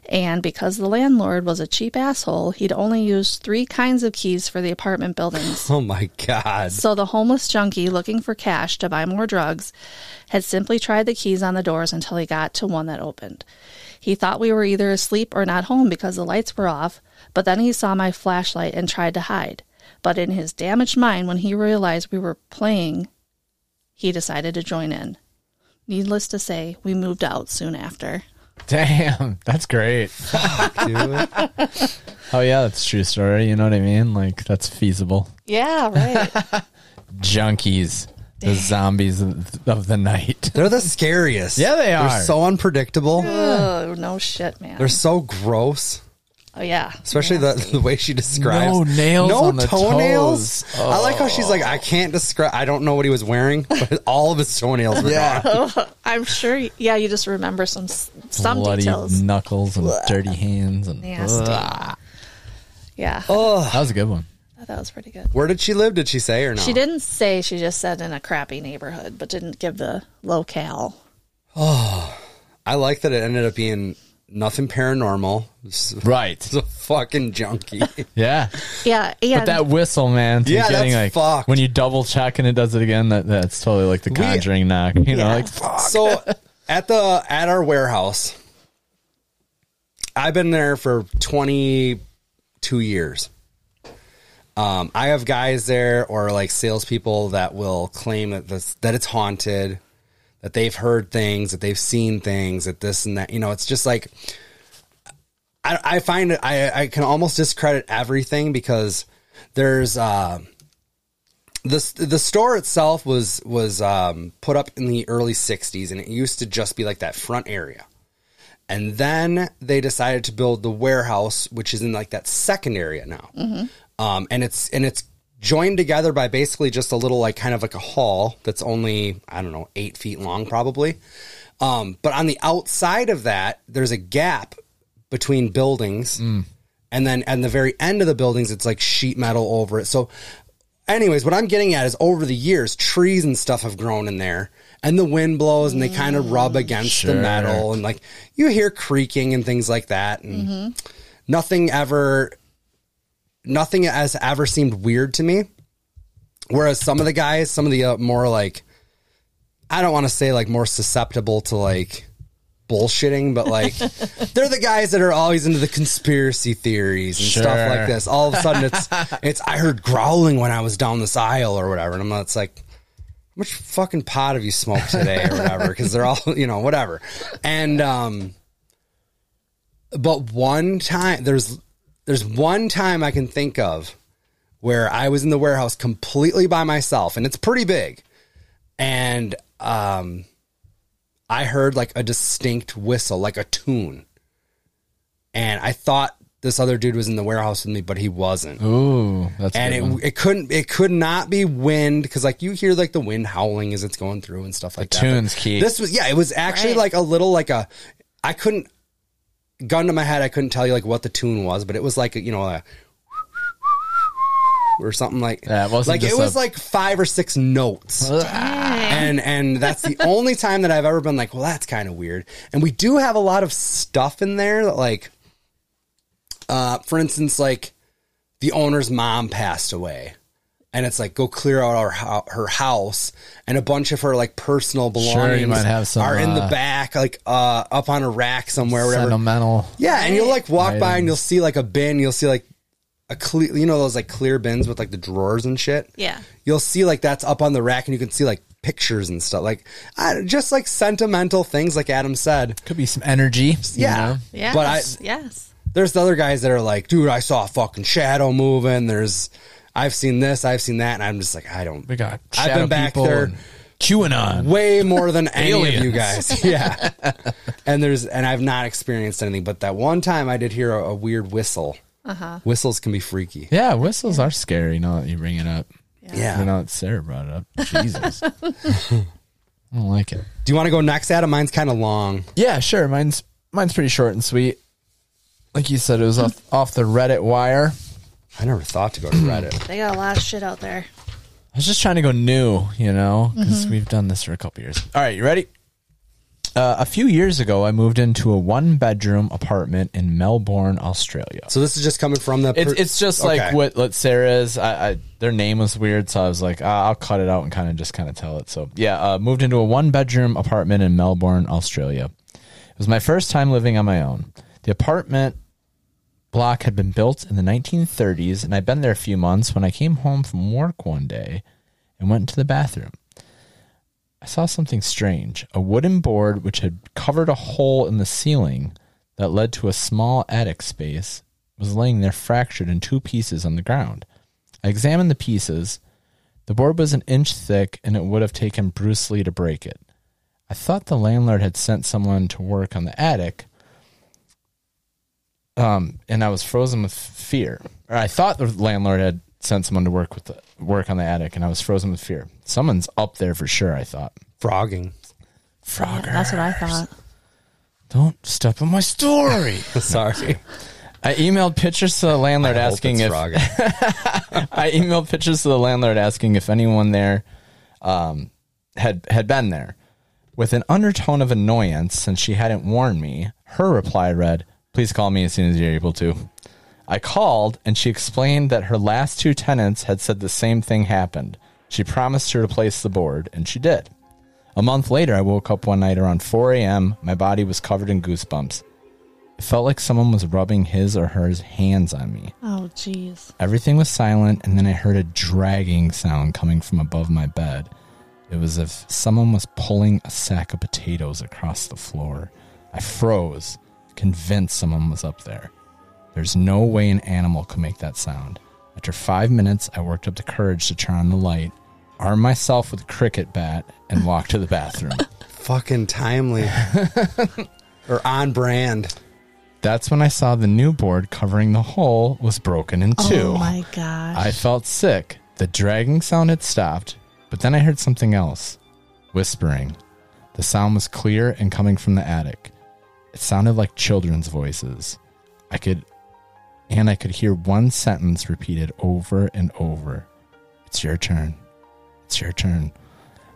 and because the landlord was a cheap asshole, he'd only used three kinds of keys for the apartment buildings. Oh my god. So the homeless junkie looking for cash to buy more drugs had simply tried the keys on the doors until he got to one that opened. He thought we were either asleep or not home because the lights were off, but then he saw my flashlight and tried to hide. But in his damaged mind, when he realized we were playing, he decided to join in. Needless to say, we moved out soon after. Damn, that's great. Dude. Oh yeah, that's a true story. You know what I mean? Like that's feasible. Yeah, right. Junkies, the zombies of, of the night. They're the scariest. Yeah, they are. They're so unpredictable. oh, no shit, man. They're so gross. Oh, yeah. Especially the, the way she describes No nails no on the toenails. toes. I like how she's like, I can't describe. I don't know what he was wearing, but all of his toenails were gone. I'm sure, yeah, you just remember some some Bloody details. knuckles and dirty hands and Nasty. Ugh. Yeah, that was a good one. that was pretty good. Where did she live? Did she say or no? She didn't say, she just said in a crappy neighborhood, but didn't give the locale. Oh. I like that it ended up being nothing paranormal. It's Right. a fucking junkie. Yeah. Yeah, Yeah. But that whistle, man, to Yeah, getting that's like fucked. when you double check and it does it again, that that's totally like the conjuring knock. You know, like fuck. so at the at our warehouse, I've been there for twenty two years. Um, I have guys there or like salespeople that will claim that this that it's haunted, that they've heard things, that they've seen things, that this and that. You know, it's just like I, I find it. I I can almost discredit everything because there's. Uh, the the store itself was was um, put up in the early '60s, and it used to just be like that front area. And then they decided to build the warehouse, which is in like that second area now. Um, and it's and it's joined together by basically just a little like kind of like a hall that's only I don't know eight feet long probably. Um, but on the outside of that, there's a gap between buildings, mm. and then at the very end of the buildings, it's like sheet metal over it. So anyways, what I'm getting at is over the years, trees and stuff have grown in there, and the wind blows and they kind of mm, rub against the metal, and like you hear creaking and things like that, and mm-hmm. nothing ever, nothing has ever seemed weird to me. Whereas some of the guys, some of the uh, more like, I don't want to say like more susceptible to like bullshitting, but like they're the guys that are always into the conspiracy theories and stuff like this. All of a sudden, it's it's I heard growling when I was down this aisle or whatever, and I'm not. It's like, how much fucking pot have you smoked today or whatever? Because they're all you know whatever, and um, but one time there's there's one time I can think of where I was in the warehouse completely by myself, and it's pretty big, and um, I heard like a distinct whistle, like a tune, and I thought this other dude was in the warehouse with me, but he wasn't. Ooh, that's And good one. it, it couldn't it could not be wind because like you hear like the wind howling as it's going through and stuff like that. The tune's But key. This was yeah, it was actually Right. like a little like a I couldn't gun to my head I couldn't tell you like what the tune was, but it was like you know a or something like Yeah, it wasn't like it just was a- like five or six notes. And and that's the only time that I've ever been like, well, that's kind of weird. And we do have a lot of stuff in there that like, uh, for instance, like the owner's mom passed away, and it's like go clear out our hou- her house, and a bunch of her like personal belongings you might have some, are in the uh, back, like uh, up on a rack somewhere, whatever. Sentimental. Yeah, and you'll like walk by and you'll see like a bin, you'll see like a clear, you know, those like clear bins with like the drawers and shit. Yeah. You'll see like that's up on the rack, and you can see like pictures and stuff, like I, just like sentimental things, like Adam said. Could be some energy. you Yeah, know? Yes. but I yes. there's the other guys that are like, dude, I saw a fucking shadow moving. There's, I've seen this, I've seen that, and I'm just like, I don't. We got I've been back people there and QAnon. way more than any of you guys. Yeah, and there's, and I've not experienced anything, but that one time I did hear a, a weird whistle. Uh-huh. Whistles can be freaky. Yeah, whistles are scary. Now that you bring it up. Yeah. You know, that Sarah brought it up. Jesus. I don't like it. Do you want to go next, Adam? Mine's kind of long. Yeah, sure. Mine's mine's pretty short and sweet. Like you said, it was off off the Reddit wire. I never thought to go to Reddit. They got a lot of shit out there. I was just trying to go new, you know, because we've done this for a couple years. All right, you ready? Uh, a few years ago, I moved into a one bedroom apartment in Melbourne, Australia. So this is just coming from the. It's per- it's just like Okay. what what Sarah's. I, I their name was weird, so I was like, ah, I'll cut it out and kind of just kind of tell it. So yeah, uh, moved into a one bedroom apartment in Melbourne, Australia. It was my first time living on my own. The apartment block had been built in the 1930s, and I'd been there a few months when I came home from work one day and went into the bathroom. I saw something strange. A wooden board which had covered a hole in the ceiling that led to a small attic space was laying there fractured in two pieces on the ground. I examined the pieces. The board was an inch thick and it would have taken Bruce Lee to break it. I thought the landlord had sent someone to work on the attic. Um, and I was frozen with fear. Or I thought the landlord had sent someone to work with the, work on the attic, and I was frozen with fear. Someone's up there for sure. I thought. frogging. Frogger, That's what I thought. don't step on my story. Sorry, I emailed pictures to the landlord I asking if frogging. I emailed pictures to the landlord asking if anyone there um, had had been there. With an undertone of annoyance, since she hadn't warned me, her reply read, "Please call me as soon as you're able to." I called, and she explained that her last two tenants had said the same thing happened. She promised to replace the board, and she did. A month later, I woke up one night around 4 a.m. My body was covered in goosebumps. It felt like someone was rubbing his or her hands on me. Oh, jeez. Everything was silent, and then I heard a dragging sound coming from above my bed. It was as if someone was pulling a sack of potatoes across the floor. I froze, convinced someone was up there. There's no way an animal could make that sound. After five minutes, I worked up the courage to turn on the light, armed myself with a cricket bat, and walked to the bathroom. Fucking timely. or on brand. That's when I saw the new board covering the hole was broken in oh two. Oh my gosh. I felt sick. The dragging sound had stopped, but then I heard something else whispering. The sound was clear and coming from the attic. It sounded like children's voices. I could, and I could hear one sentence repeated over and over It's your turn. It's your turn.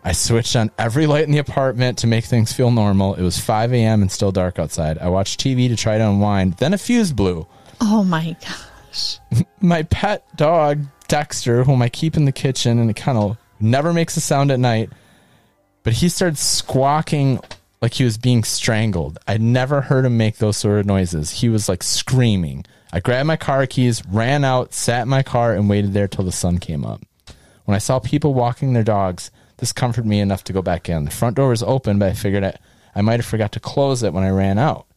I switched on every light in the apartment to make things feel normal. It was 5 a.m. and still dark outside. I watched TV to try to unwind. Then a fuse blew oh my gosh. my pet dog Dexter, whom I keep in the kitchen in kind of never makes a sound at night, but he started squawking like he was being strangled. I'd never heard him make those sort of noises. He was like screaming. I grabbed my car keys, ran out, sat in my car, and waited there till the sun came up. When I saw people walking their dogs, this comforted me enough to go back in. The front door was open, but I figured I, I might have forgot to close it when I ran out.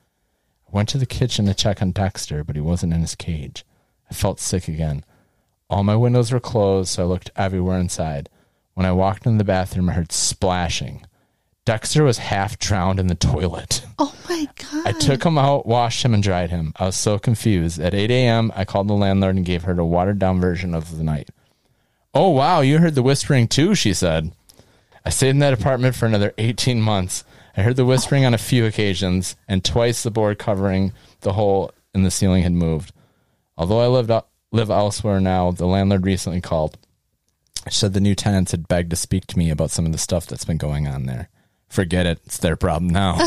I went to the kitchen to check on Dexter, but he wasn't in his cage. I felt sick again. All my windows were closed, so I looked everywhere inside. When I walked into the bathroom, I heard splashing. Dexter was half drowned in the toilet. Oh my god. I took him out, washed him, and dried him. I was so confused. At 8 a.m., I called the landlord and gave her the watered down version of the night. Oh, wow, you heard the whispering too, she said. I stayed in that apartment for another 18 months. I heard the whispering on a few occasions, and twice the board covering the hole in the ceiling had moved. Although I lived live elsewhere now, the landlord recently called. She Said the new tenants had begged to speak to me about some of the stuff that's been going on there. Forget it; it's their problem now.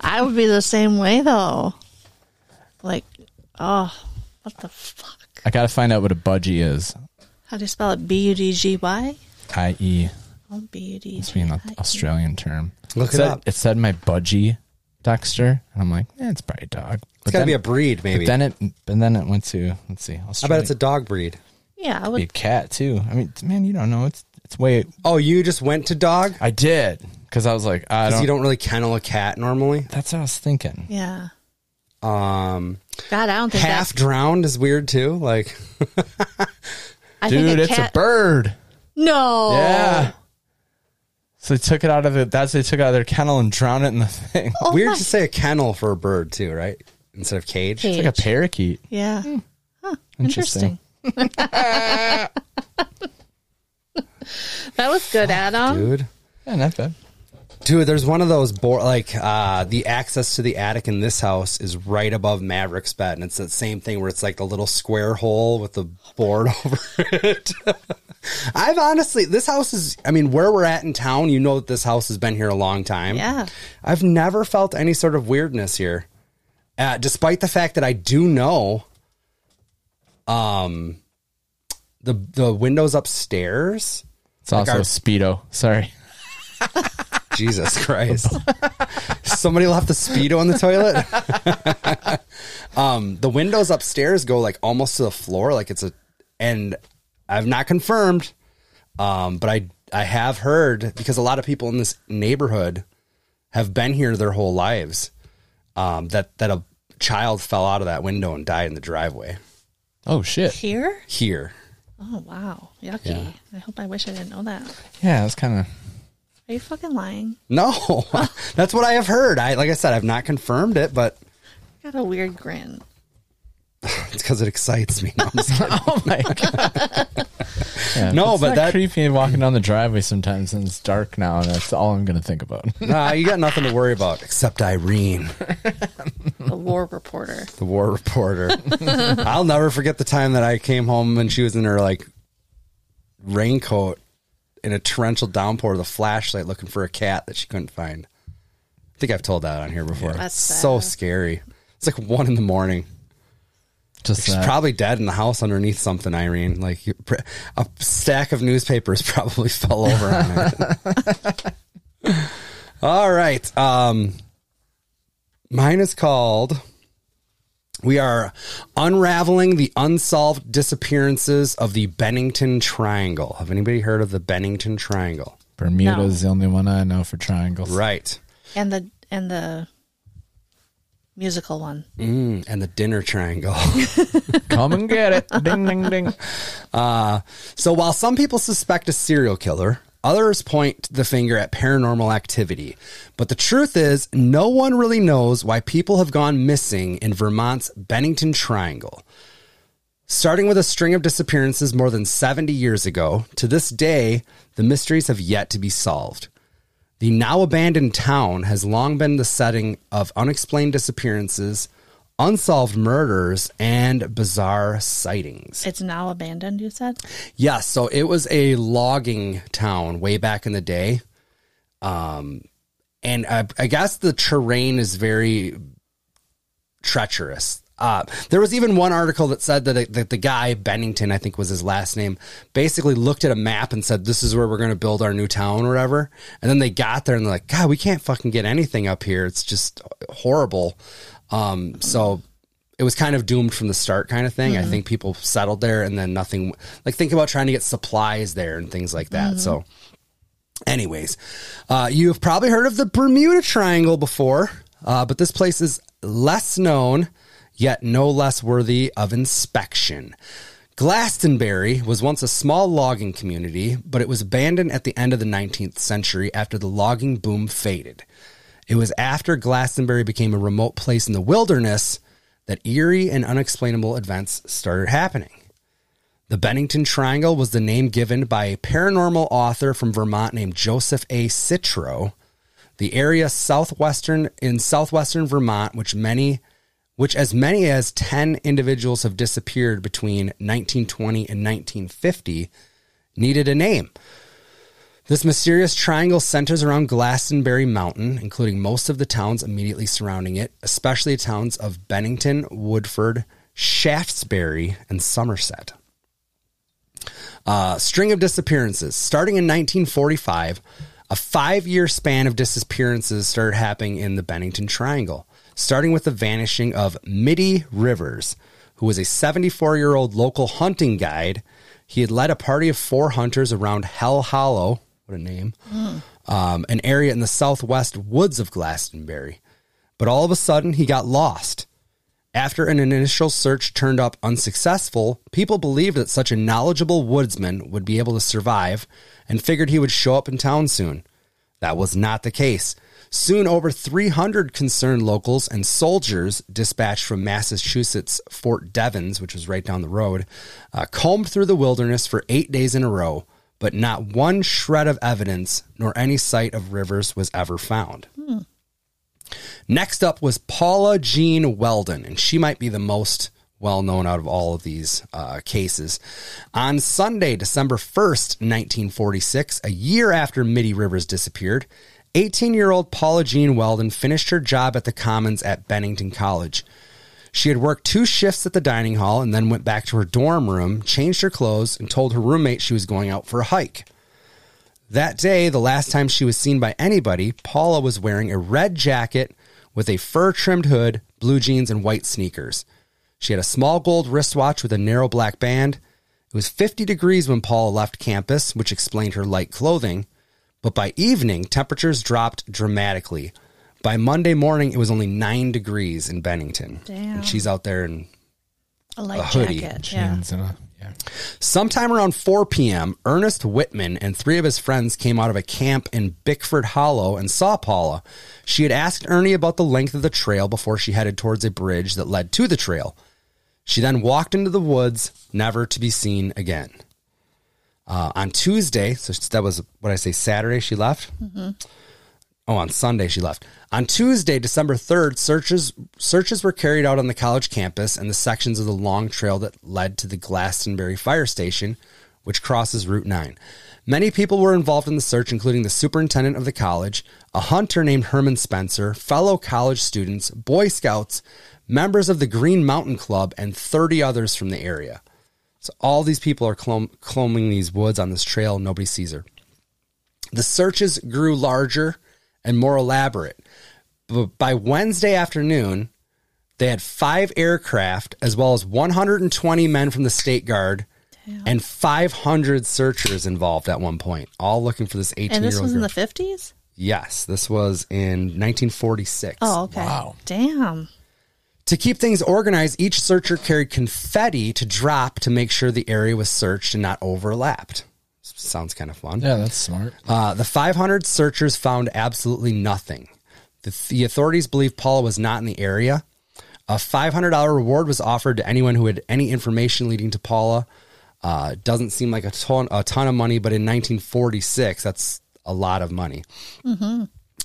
I would be the same way though. Like, oh, what the fuck? I gotta find out what a budgie is. How do you spell it? B U D G Y? I.e., Oh, B U D it's being an Australian term. Look it said, up. It said my budgie Dexter, and I'm like, eh, it's probably a dog. It's got to be a breed, maybe. But then it, but then it went to let's see. I bet it's a dog breed. Yeah, I be a cat too. I mean, man, you don't know. It's it's way. Oh, you just went to dog I did because I was like, I because don't. you don't really kennel a cat normally. That's what I was thinking. Yeah. Um, God, I don't think half that. drowned is weird too. Like, I Dude, think a it's cat, a bird. No. Yeah. So they took it out of the. That's they took it out of their kennel and drowned it in the thing. Oh weird my- to say a kennel for a bird too, right? Instead of cage. Cage. It's like a parakeet. Yeah. Huh, Interesting. interesting. that was good, Adam. Dude. Yeah, not bad. Dude, there's one of those board like uh the access to the attic in this house is right above Maverick's bed, and it's that same thing where it's like the little square hole with the board over it. I've honestly this house is I mean, where we're at in town, you know that this house has been here a long time. Yeah. I've never felt any sort of weirdness here. Uh, despite the fact that I do know um the the windows upstairs It's also our- speedo. Sorry. Jesus Christ. Somebody left the Speedo in the toilet. um, the windows upstairs go like almost to the floor, like it's a, and I've not confirmed, um, but I I have heard because a lot of people in this neighborhood have been here their whole lives. Um, that that a child fell out of that window and died in the driveway Oh shit. Here? here. Oh, wow. Yucky. Yeah. I hope I wish I didn't know that. Yeah, it's kind of. Are you fucking lying? No, that's what I have heard. I like I said, I've not confirmed it, but Got a weird grin. it's because it excites me. No, I'm just. Oh my god. Yeah, No, it's but not that- creepy walking down the driveway sometimes and it's dark now, and that's all I'm gonna think about. Nah, you got nothing to worry about except Irene, The war reporter. the war reporter. I'll never forget the time that I came home and she was in her like raincoat in a torrential downpour with a flashlight looking for a cat that she couldn't find. I think I've told that on here before. That's so sad. scary. It's like one in the morning. Just She's that. probably dead in the house underneath something, Irene. Like a stack of newspapers probably fell over on it. All right. Um, mine is called We are unraveling the unsolved disappearances of the Bennington Triangle. Have anybody heard of the Bennington Triangle? Bermuda is the only one I know for triangles. Right. And the and the musical one. Mm, and the Dinner Triangle. Come and get it. ding ding ding. Uh, so while some people suspect a serial killer, others point the finger at paranormal activity. But the truth is, no one really knows why people have gone missing in Vermont's Bennington Triangle. Starting with a string of disappearances more than 70 years ago, to this day, the mysteries have yet to be solved. The now abandoned town has long been the setting of unexplained disappearances, unsolved murders, and bizarre sightings. It's now abandoned, you said? Yes, so it was a logging town way back in the day. Um, and I, I guess the terrain is very treacherous. Uh, there was even one article that said that, it, that the guy Bennington, I think was his last name, basically looked at a map and said, "This is where we're going to build our new town, or whatever." And then they got there and they're like, "God, we can't fucking get anything up here. It's just horrible." Um, so it was kind of doomed from the start, kind of thing. I think people settled there and then nothing. Like think about trying to get supplies there and things like that. So. Anyways, uh, you've probably heard of the Bermuda Triangle before, uh, but this place is less known, yet no less worthy of inspection. Glastonbury was once a small logging community, but it was abandoned at the end of the 19th century after the logging boom faded. It was after Glastonbury became a remote place in the wilderness that eerie and unexplainable events started happening. The Bennington Triangle was the name given by a paranormal author from Vermont named Joseph A. Citro. The area southwestern in southwestern Vermont, which many which as many as 10 individuals have disappeared between 1920 and 1950, needed a name. This mysterious triangle centers around Glastonbury Mountain, including most of the towns immediately surrounding it, especially the towns of Bennington, Woodford, Shaftesbury, and Somerset. Uh, string of disappearances. Starting in 1945, A five year span of disappearances started happening in the Bennington Triangle, starting with the vanishing of Middie Rivers, who was a 74 year old local hunting guide. He had led a party of four hunters around Hell Hollow, what a name, um, an area in the southwest woods of Glastonbury. But all of a sudden, he got lost. After an initial search turned up unsuccessful, people believed that such a knowledgeable woodsman would be able to survive and figured he would show up in town soon. That was not the case. Soon, over 300 concerned locals and soldiers dispatched from Massachusetts Fort Devens, which was right down the road, uh, combed through the wilderness for eight days in a row, but not one shred of evidence nor any sight of Rivers was ever found. Next up was Paula Jean Welden, and she might be the most well known out of all of these uh, cases. On Sunday, December 1st, 1946, a year after Middie Rivers disappeared, 18 year old Paula Jean Welden finished her job at the Commons at Bennington College. She had worked two shifts at the dining hall and then went back to her dorm room, changed her clothes, and told her roommate she was going out for a hike. That day, the last time she was seen by anybody, Paula was wearing a red jacket with a fur trimmed hood, blue jeans, and white sneakers. She had a small gold wristwatch with a narrow black band. It was 50 degrees when Paula left campus, which explained her light clothing. But by evening, temperatures dropped dramatically. By Monday morning, it was only nine degrees in Bennington. Damn. And she's out there in A light A hoodie. jacket. Yeah. Yeah. Sometime around 4 p.m., Ernest Whitman and three of his friends came out of a camp in Bickford Hollow and saw Paula. She had asked Ernie about the length of the trail before she headed towards a bridge that led to the trail. She then walked into the woods, never to be seen again. Uh, on Tuesday, so that was what I say, Saturday, she left. Oh, on Sunday she left. On Tuesday, December 3rd, searches searches were carried out on the college campus and the sections of the long trail that led to the Glastonbury Fire Station, which crosses Route 9. Many people were involved in the search, including the superintendent of the college, a hunter named Herman Spencer, fellow college students, Boy Scouts, members of the Green Mountain Club, and 30 others from the area. So all these people are clom- these woods on this trail. Nobody sees her. The searches grew larger and more elaborate. But by Wednesday afternoon, they had five aircraft as well as 120 men from the State Guard and 500 searchers involved at one point, all looking for this 18 And year this old was in the 50s? yes, this was in 1946. Oh, okay. Wow. Damn. To keep things organized, each searcher carried confetti to drop to make sure the area was searched and not overlapped. Sounds kind of fun. Yeah, that's smart. Uh, the 500 searchers found absolutely nothing. The, the authorities believe Paula was not in the area. A $500 reward was offered to anyone who had any information leading to Paula. Uh, doesn't seem like a ton, a ton of money, but in 1946, that's a lot of money.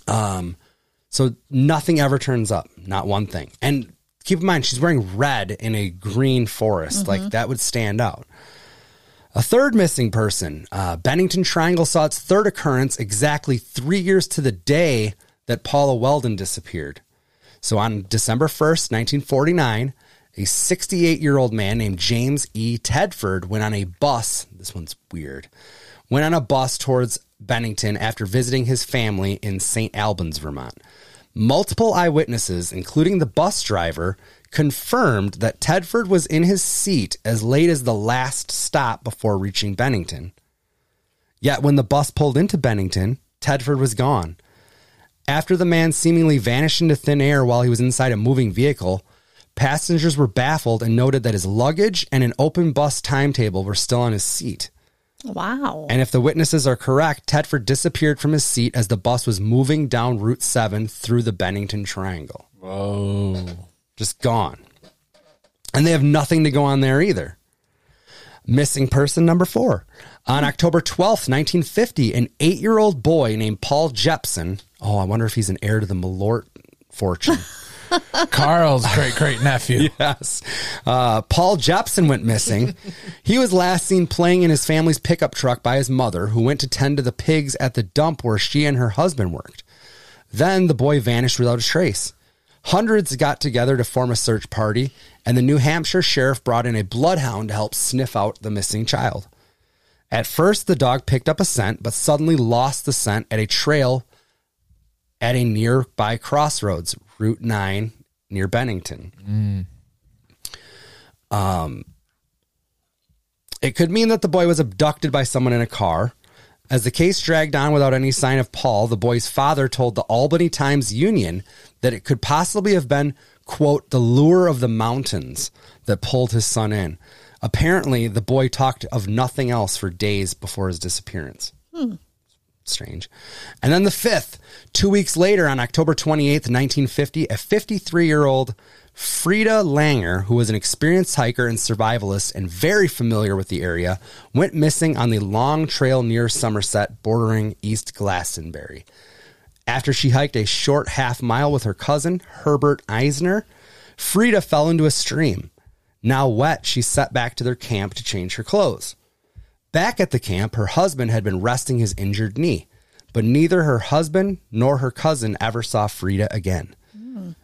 Um, so nothing ever turns up, not one thing. And keep in mind, she's wearing red in a green forest. Like that would stand out. A third missing person, uh, Bennington Triangle saw its third occurrence exactly three years to the day that Paula Welden disappeared. So on December 1st, 1949, a 68 year old man named James E. Tedford went on a bus. This one's weird. Went on a bus towards Bennington after visiting his family in St. Albans, Vermont. Multiple eyewitnesses, including the bus driver, confirmed that Tedford was in his seat as late as the last stop before reaching Bennington. Yet when the bus pulled into Bennington, Tedford was gone. After the man seemingly vanished into thin air while he was inside a moving vehicle, passengers were baffled and noted that his luggage and an open bus timetable were still on his seat. Wow. And if the witnesses are correct, Tedford disappeared from his seat as the bus was moving down Route 7 through the Bennington Triangle. Whoa. Just gone. And they have nothing to go on there either. Missing person number four. On October 12th, 1950, an eight year old boy named Paul Jepson. Oh, I wonder if he's an heir to the Malort fortune. Carl's great great nephew. yes. Uh, Paul Jepson went missing. he was last seen playing in his family's pickup truck by his mother, who went to tend to the pigs at the dump where she and her husband worked. Then the boy vanished without a trace. Hundreds got together to form a search party, and the New Hampshire sheriff brought in a bloodhound to help sniff out the missing child. At first, the dog picked up a scent, but suddenly lost the scent at a trail at a nearby crossroads, Route 9 near Bennington. Um, it could mean that the boy was abducted by someone in a car. As the case dragged on without any sign of Paul, the boy's father told the Albany Times Union that it could possibly have been, quote, the lure of the mountains that pulled his son in. Apparently, the boy talked of nothing else for days before his disappearance. Hmm. Strange. And then the fifth, two weeks later, on October 28th, 1950, a 53 year old Frida Langer, who was an experienced hiker and survivalist and very familiar with the area, went missing on the long trail near Somerset, bordering East Glastonbury. After she hiked a short half mile with her cousin, Herbert Eisner, Frida fell into a stream. Now wet, she set back to their camp to change her clothes. Back at the camp, her husband had been resting his injured knee, but neither her husband nor her cousin ever saw Frida again.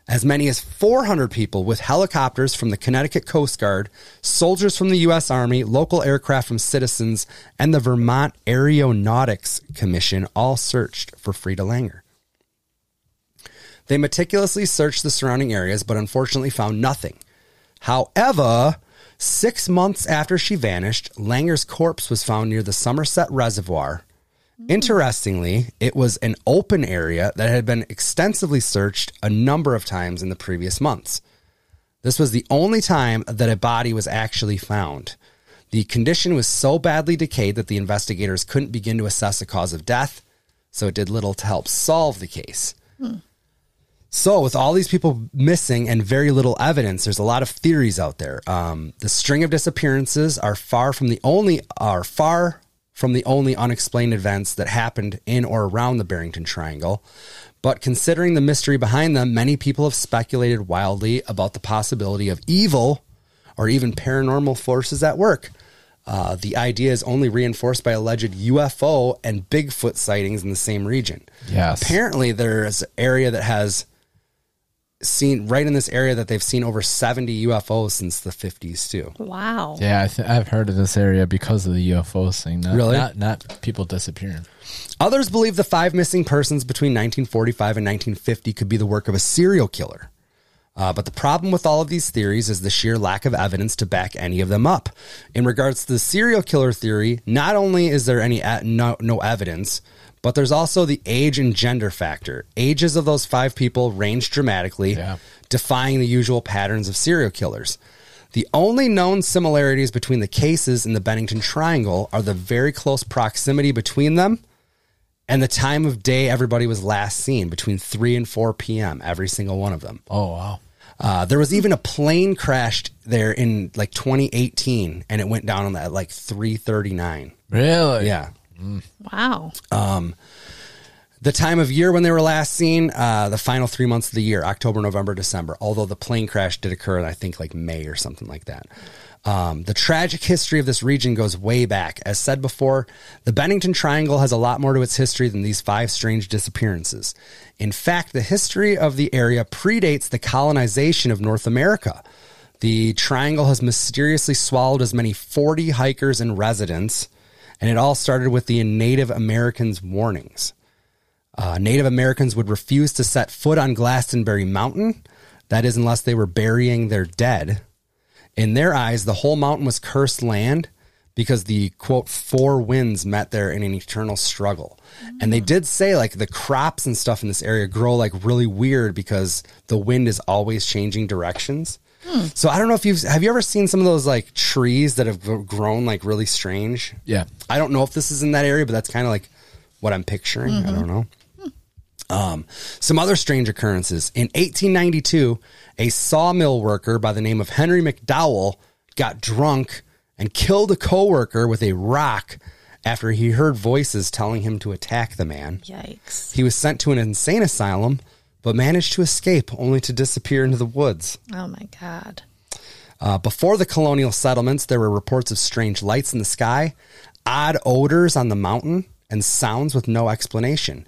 As many as 400 people with helicopters from the Connecticut Coast Guard, soldiers from the U.S. Army, local aircraft from citizens, and the Vermont Aeronautics Commission all searched for Frida Langer. They meticulously searched the surrounding areas, but unfortunately found nothing. However, six months after she vanished, Langer's corpse was found near the Somerset Reservoir. Interestingly, it was an open area that had been extensively searched a number of times in the previous months. This was the only time that a body was actually found. The condition was so badly decayed that the investigators couldn't begin to assess the cause of death, so it did little to help solve the case. So, with all these people missing and very little evidence, there's a lot of theories out there. Um, the string of disappearances are far from the only are far from the only unexplained events that happened in or around the Bennington Triangle. But considering the mystery behind them, many people have speculated wildly about the possibility of evil or even paranormal forces at work. Uh, the idea is only reinforced by alleged UFO and Bigfoot sightings in the same region. Yes. Apparently, there's an area that has seen right in this area that they've seen over 70 UFOs since the 50s too. Wow. Yeah, I th- I've heard of this area because of the UFO thing. Not, Really? Not, not people disappearing. Others believe the five missing persons between 1945 and 1950 could be the work of a serial killer. Uh, but the problem with all of these theories is the sheer lack of evidence to back any of them up. In regards to the serial killer theory, not only is there any e- no, no evidence, but there's also the age and gender factor. Ages of those five people range dramatically, Yeah. defying the usual patterns of serial killers. The only known similarities between the cases in the Bennington Triangle are the very close proximity between them and the time of day everybody was last seen between 3 and 4 p.m., every single one of them. Oh, wow. Uh, there was even a plane crashed there in like 2018 and it went down on that at like 339. Really? Yeah. Wow. The time of year when they were last seen, uh, the final three months of the year, October, November, December, although the plane crash did occur in, I think, like May or something like that. Um, the tragic history of this region goes way back. As said before, the Bennington Triangle has a lot more to its history than these five strange disappearances. In fact, the history of the area predates the colonization of North America. The triangle has mysteriously swallowed as many 40 hikers and residents, and it all started with the Native Americans' warnings. Uh, Native Americans would refuse to set foot on Glastonbury Mountain. That is, unless they were burying their dead. In their eyes, the whole mountain was cursed land because the quote four winds met there in an eternal struggle. And they did say like the crops and stuff in this area grow like really weird because the wind is always changing directions. So I don't know if you've have you ever seen some of those like trees that have grown like really strange? Yeah. I don't know if this is in that area, but that's kind of like what I'm picturing. I don't know. Um, some other strange occurrences. In 1892, a sawmill worker by the name of Henry McDowell got drunk and killed a coworker with a rock after he heard voices telling him to attack the man. Yikes. He was sent to an insane asylum, but managed to escape only to disappear into the woods. Oh my God. Uh, before the colonial settlements, there were reports of strange lights in the sky, odd odors on the mountain, and sounds with no explanation.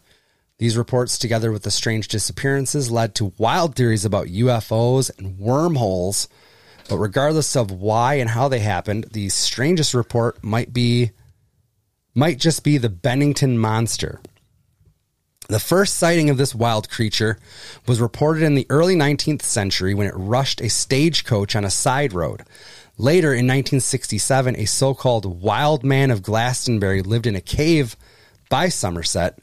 These reports, together with the strange disappearances, led to wild theories about UFOs and wormholes. But regardless of why and how they happened, the strangest report might be might just be the Bennington Monster. The first sighting of this wild creature was reported in the early 19th century when it rushed a stagecoach on a side road. Later in 1967, a so called wild man of Glastonbury lived in a cave by Somerset.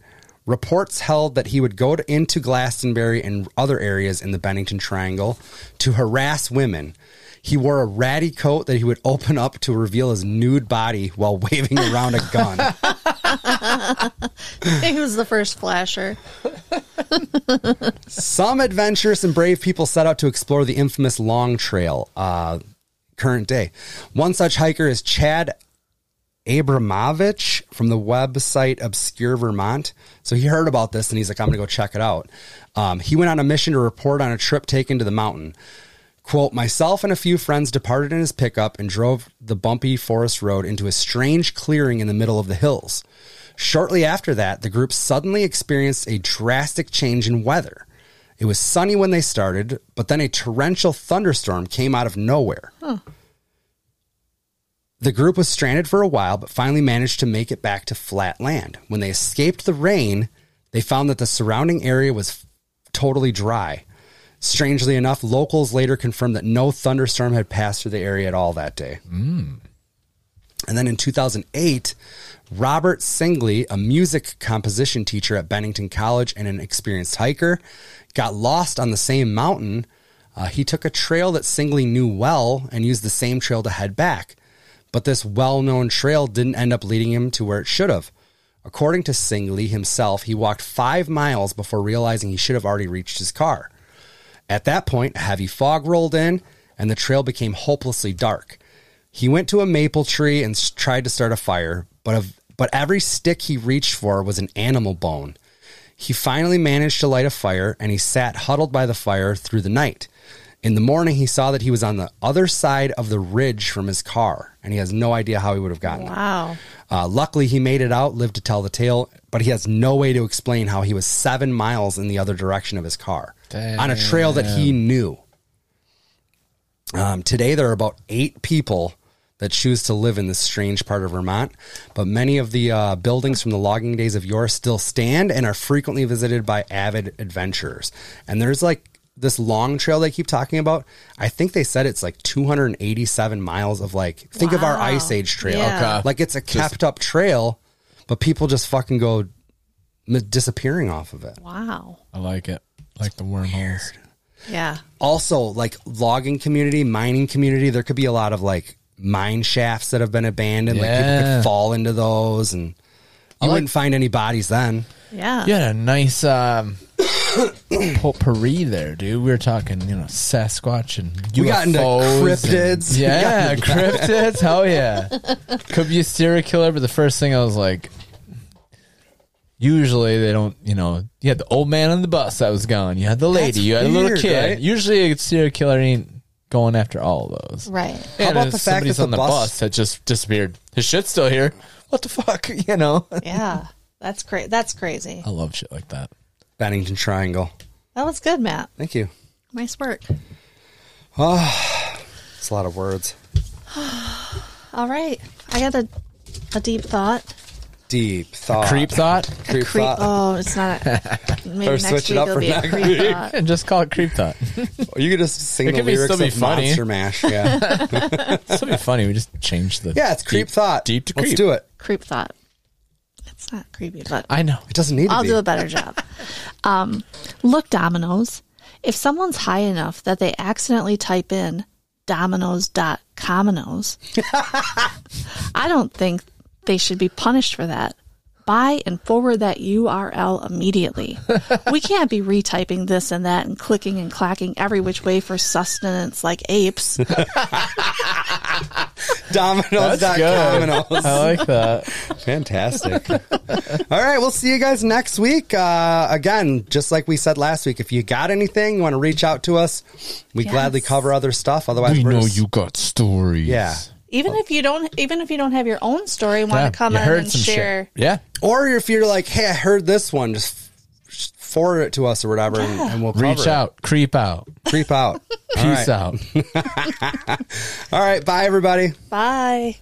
Reports held that he would go to, into Glastonbury and other areas in the Bennington Triangle to harass women. He wore a ratty coat that he would open up to reveal his nude body while waving around a gun. he was the first flasher. Some adventurous and brave people set out to explore the infamous Long Trail, uh, current day. One such hiker is Chad Abramovich from the website Obscure Vermont. So he heard about this and he's like, I'm going to go check it out. Um, he went on a mission to report on a trip taken to the mountain. Quote, myself and a few friends departed in his pickup and drove the bumpy forest road into a strange clearing in the middle of the hills. Shortly after that, the group suddenly experienced a drastic change in weather. It was sunny when they started, but then a torrential thunderstorm came out of nowhere. The group was stranded for a while, but finally managed to make it back to flat land. When they escaped the rain, they found that the surrounding area was totally dry. Strangely enough, locals later confirmed that no thunderstorm had passed through the area at all that day. Hmm. And then in 2008, Robert Singley, a music composition teacher at Bennington College and an experienced hiker, got lost on the same mountain. Uh, he took a trail that Singley knew well and used the same trail to head back. But this well known trail didn't end up leading him to where it should have. According to Singley himself, he walked five miles before realizing he should have already reached his car. At that point, a heavy fog rolled in and the trail became hopelessly dark. He went to a maple tree and tried to start a fire, but but every stick he reached for was an animal bone. He finally managed to light a fire and he sat huddled by the fire through the night. In the morning, he saw that he was on the other side of the ridge from his car and he has no idea how he would have gotten. Wow. Uh, luckily, he made it out, lived to tell the tale, but he has no way to explain how he was seven miles in the other direction of his car on a trail that he knew. Um, today, there are about eight people that choose to live in this strange part of Vermont, but many of the uh, buildings from the logging days of yore still stand and are frequently visited by avid adventurers. And there's like this long trail they keep talking about. I think they said it's like 287 miles of like, think of our Ice Age trail. Yeah. Okay. Like it's a kept up trail, but people just fucking go disappearing off of it. Wow. I like it. Like the wormholes. Yeah. Also, like logging community, mining community, there could be a lot of like mine shafts that have been abandoned. Like people could fall into those and you like- wouldn't find any bodies then. Yeah. You had a nice um, potpourri there, dude. We were talking, you know, Sasquatch and UFOs. We got into cryptids. We yeah, got cryptids. Hell yeah. Could be a serial killer, but the first thing I was like, usually they don't, you know, you had the old man on the bus that was gone. You had the lady. That's you had a little kid. right? Usually a serial killer ain't going after all of those. Right. And about the fact somebody's that on the the bus- bus that just disappeared? His shit's still here. What the fuck? You know? Yeah. That's crazy. That's crazy. I love shit like that. Bennington Triangle. That was good, Matt. Thank you. Nice work. Ah, oh, It's a lot of words. All right. I got a a deep thought. Deep thought. Creep thought? Creep Creep. thought. Oh, it's not. A, maybe Or next switch it week up it'll for be a next creep thought. And just call it creep thought. Or you could just sing It the could be- lyrics still be of funny. Monster Mash. Yeah. That'd be funny. We just change the. yeah, it's creep deep, thought. Deep to Let's creep. do it. Creep thought. It's not creepy, but I know. It doesn't need to I'll be. do a better job. Um, look, Domino's. If someone's high enough that they accidentally type in dominoes.cominos, I don't think they should be punished for that. Buy and forward that URL immediately. we can't be retyping this and that and clicking and clacking every which way for sustenance like apes. Domino's. That's good. I like that. Fantastic. All right, we'll see you guys next week. Uh, again, just like we said last week, if you got anything, you want to reach out to us, we Yes. gladly cover other stuff. Otherwise, We we're know just- you got stories. Yeah. Even if you don't even if you don't have your own story, want Yeah, to come you in and share. shit. Yeah. Or if you're like, hey, I heard this one, just forward it to us or whatever, and, and we'll cover Reach it. out. Creep out. creep out. Peace right. out. All right, bye everybody. Bye.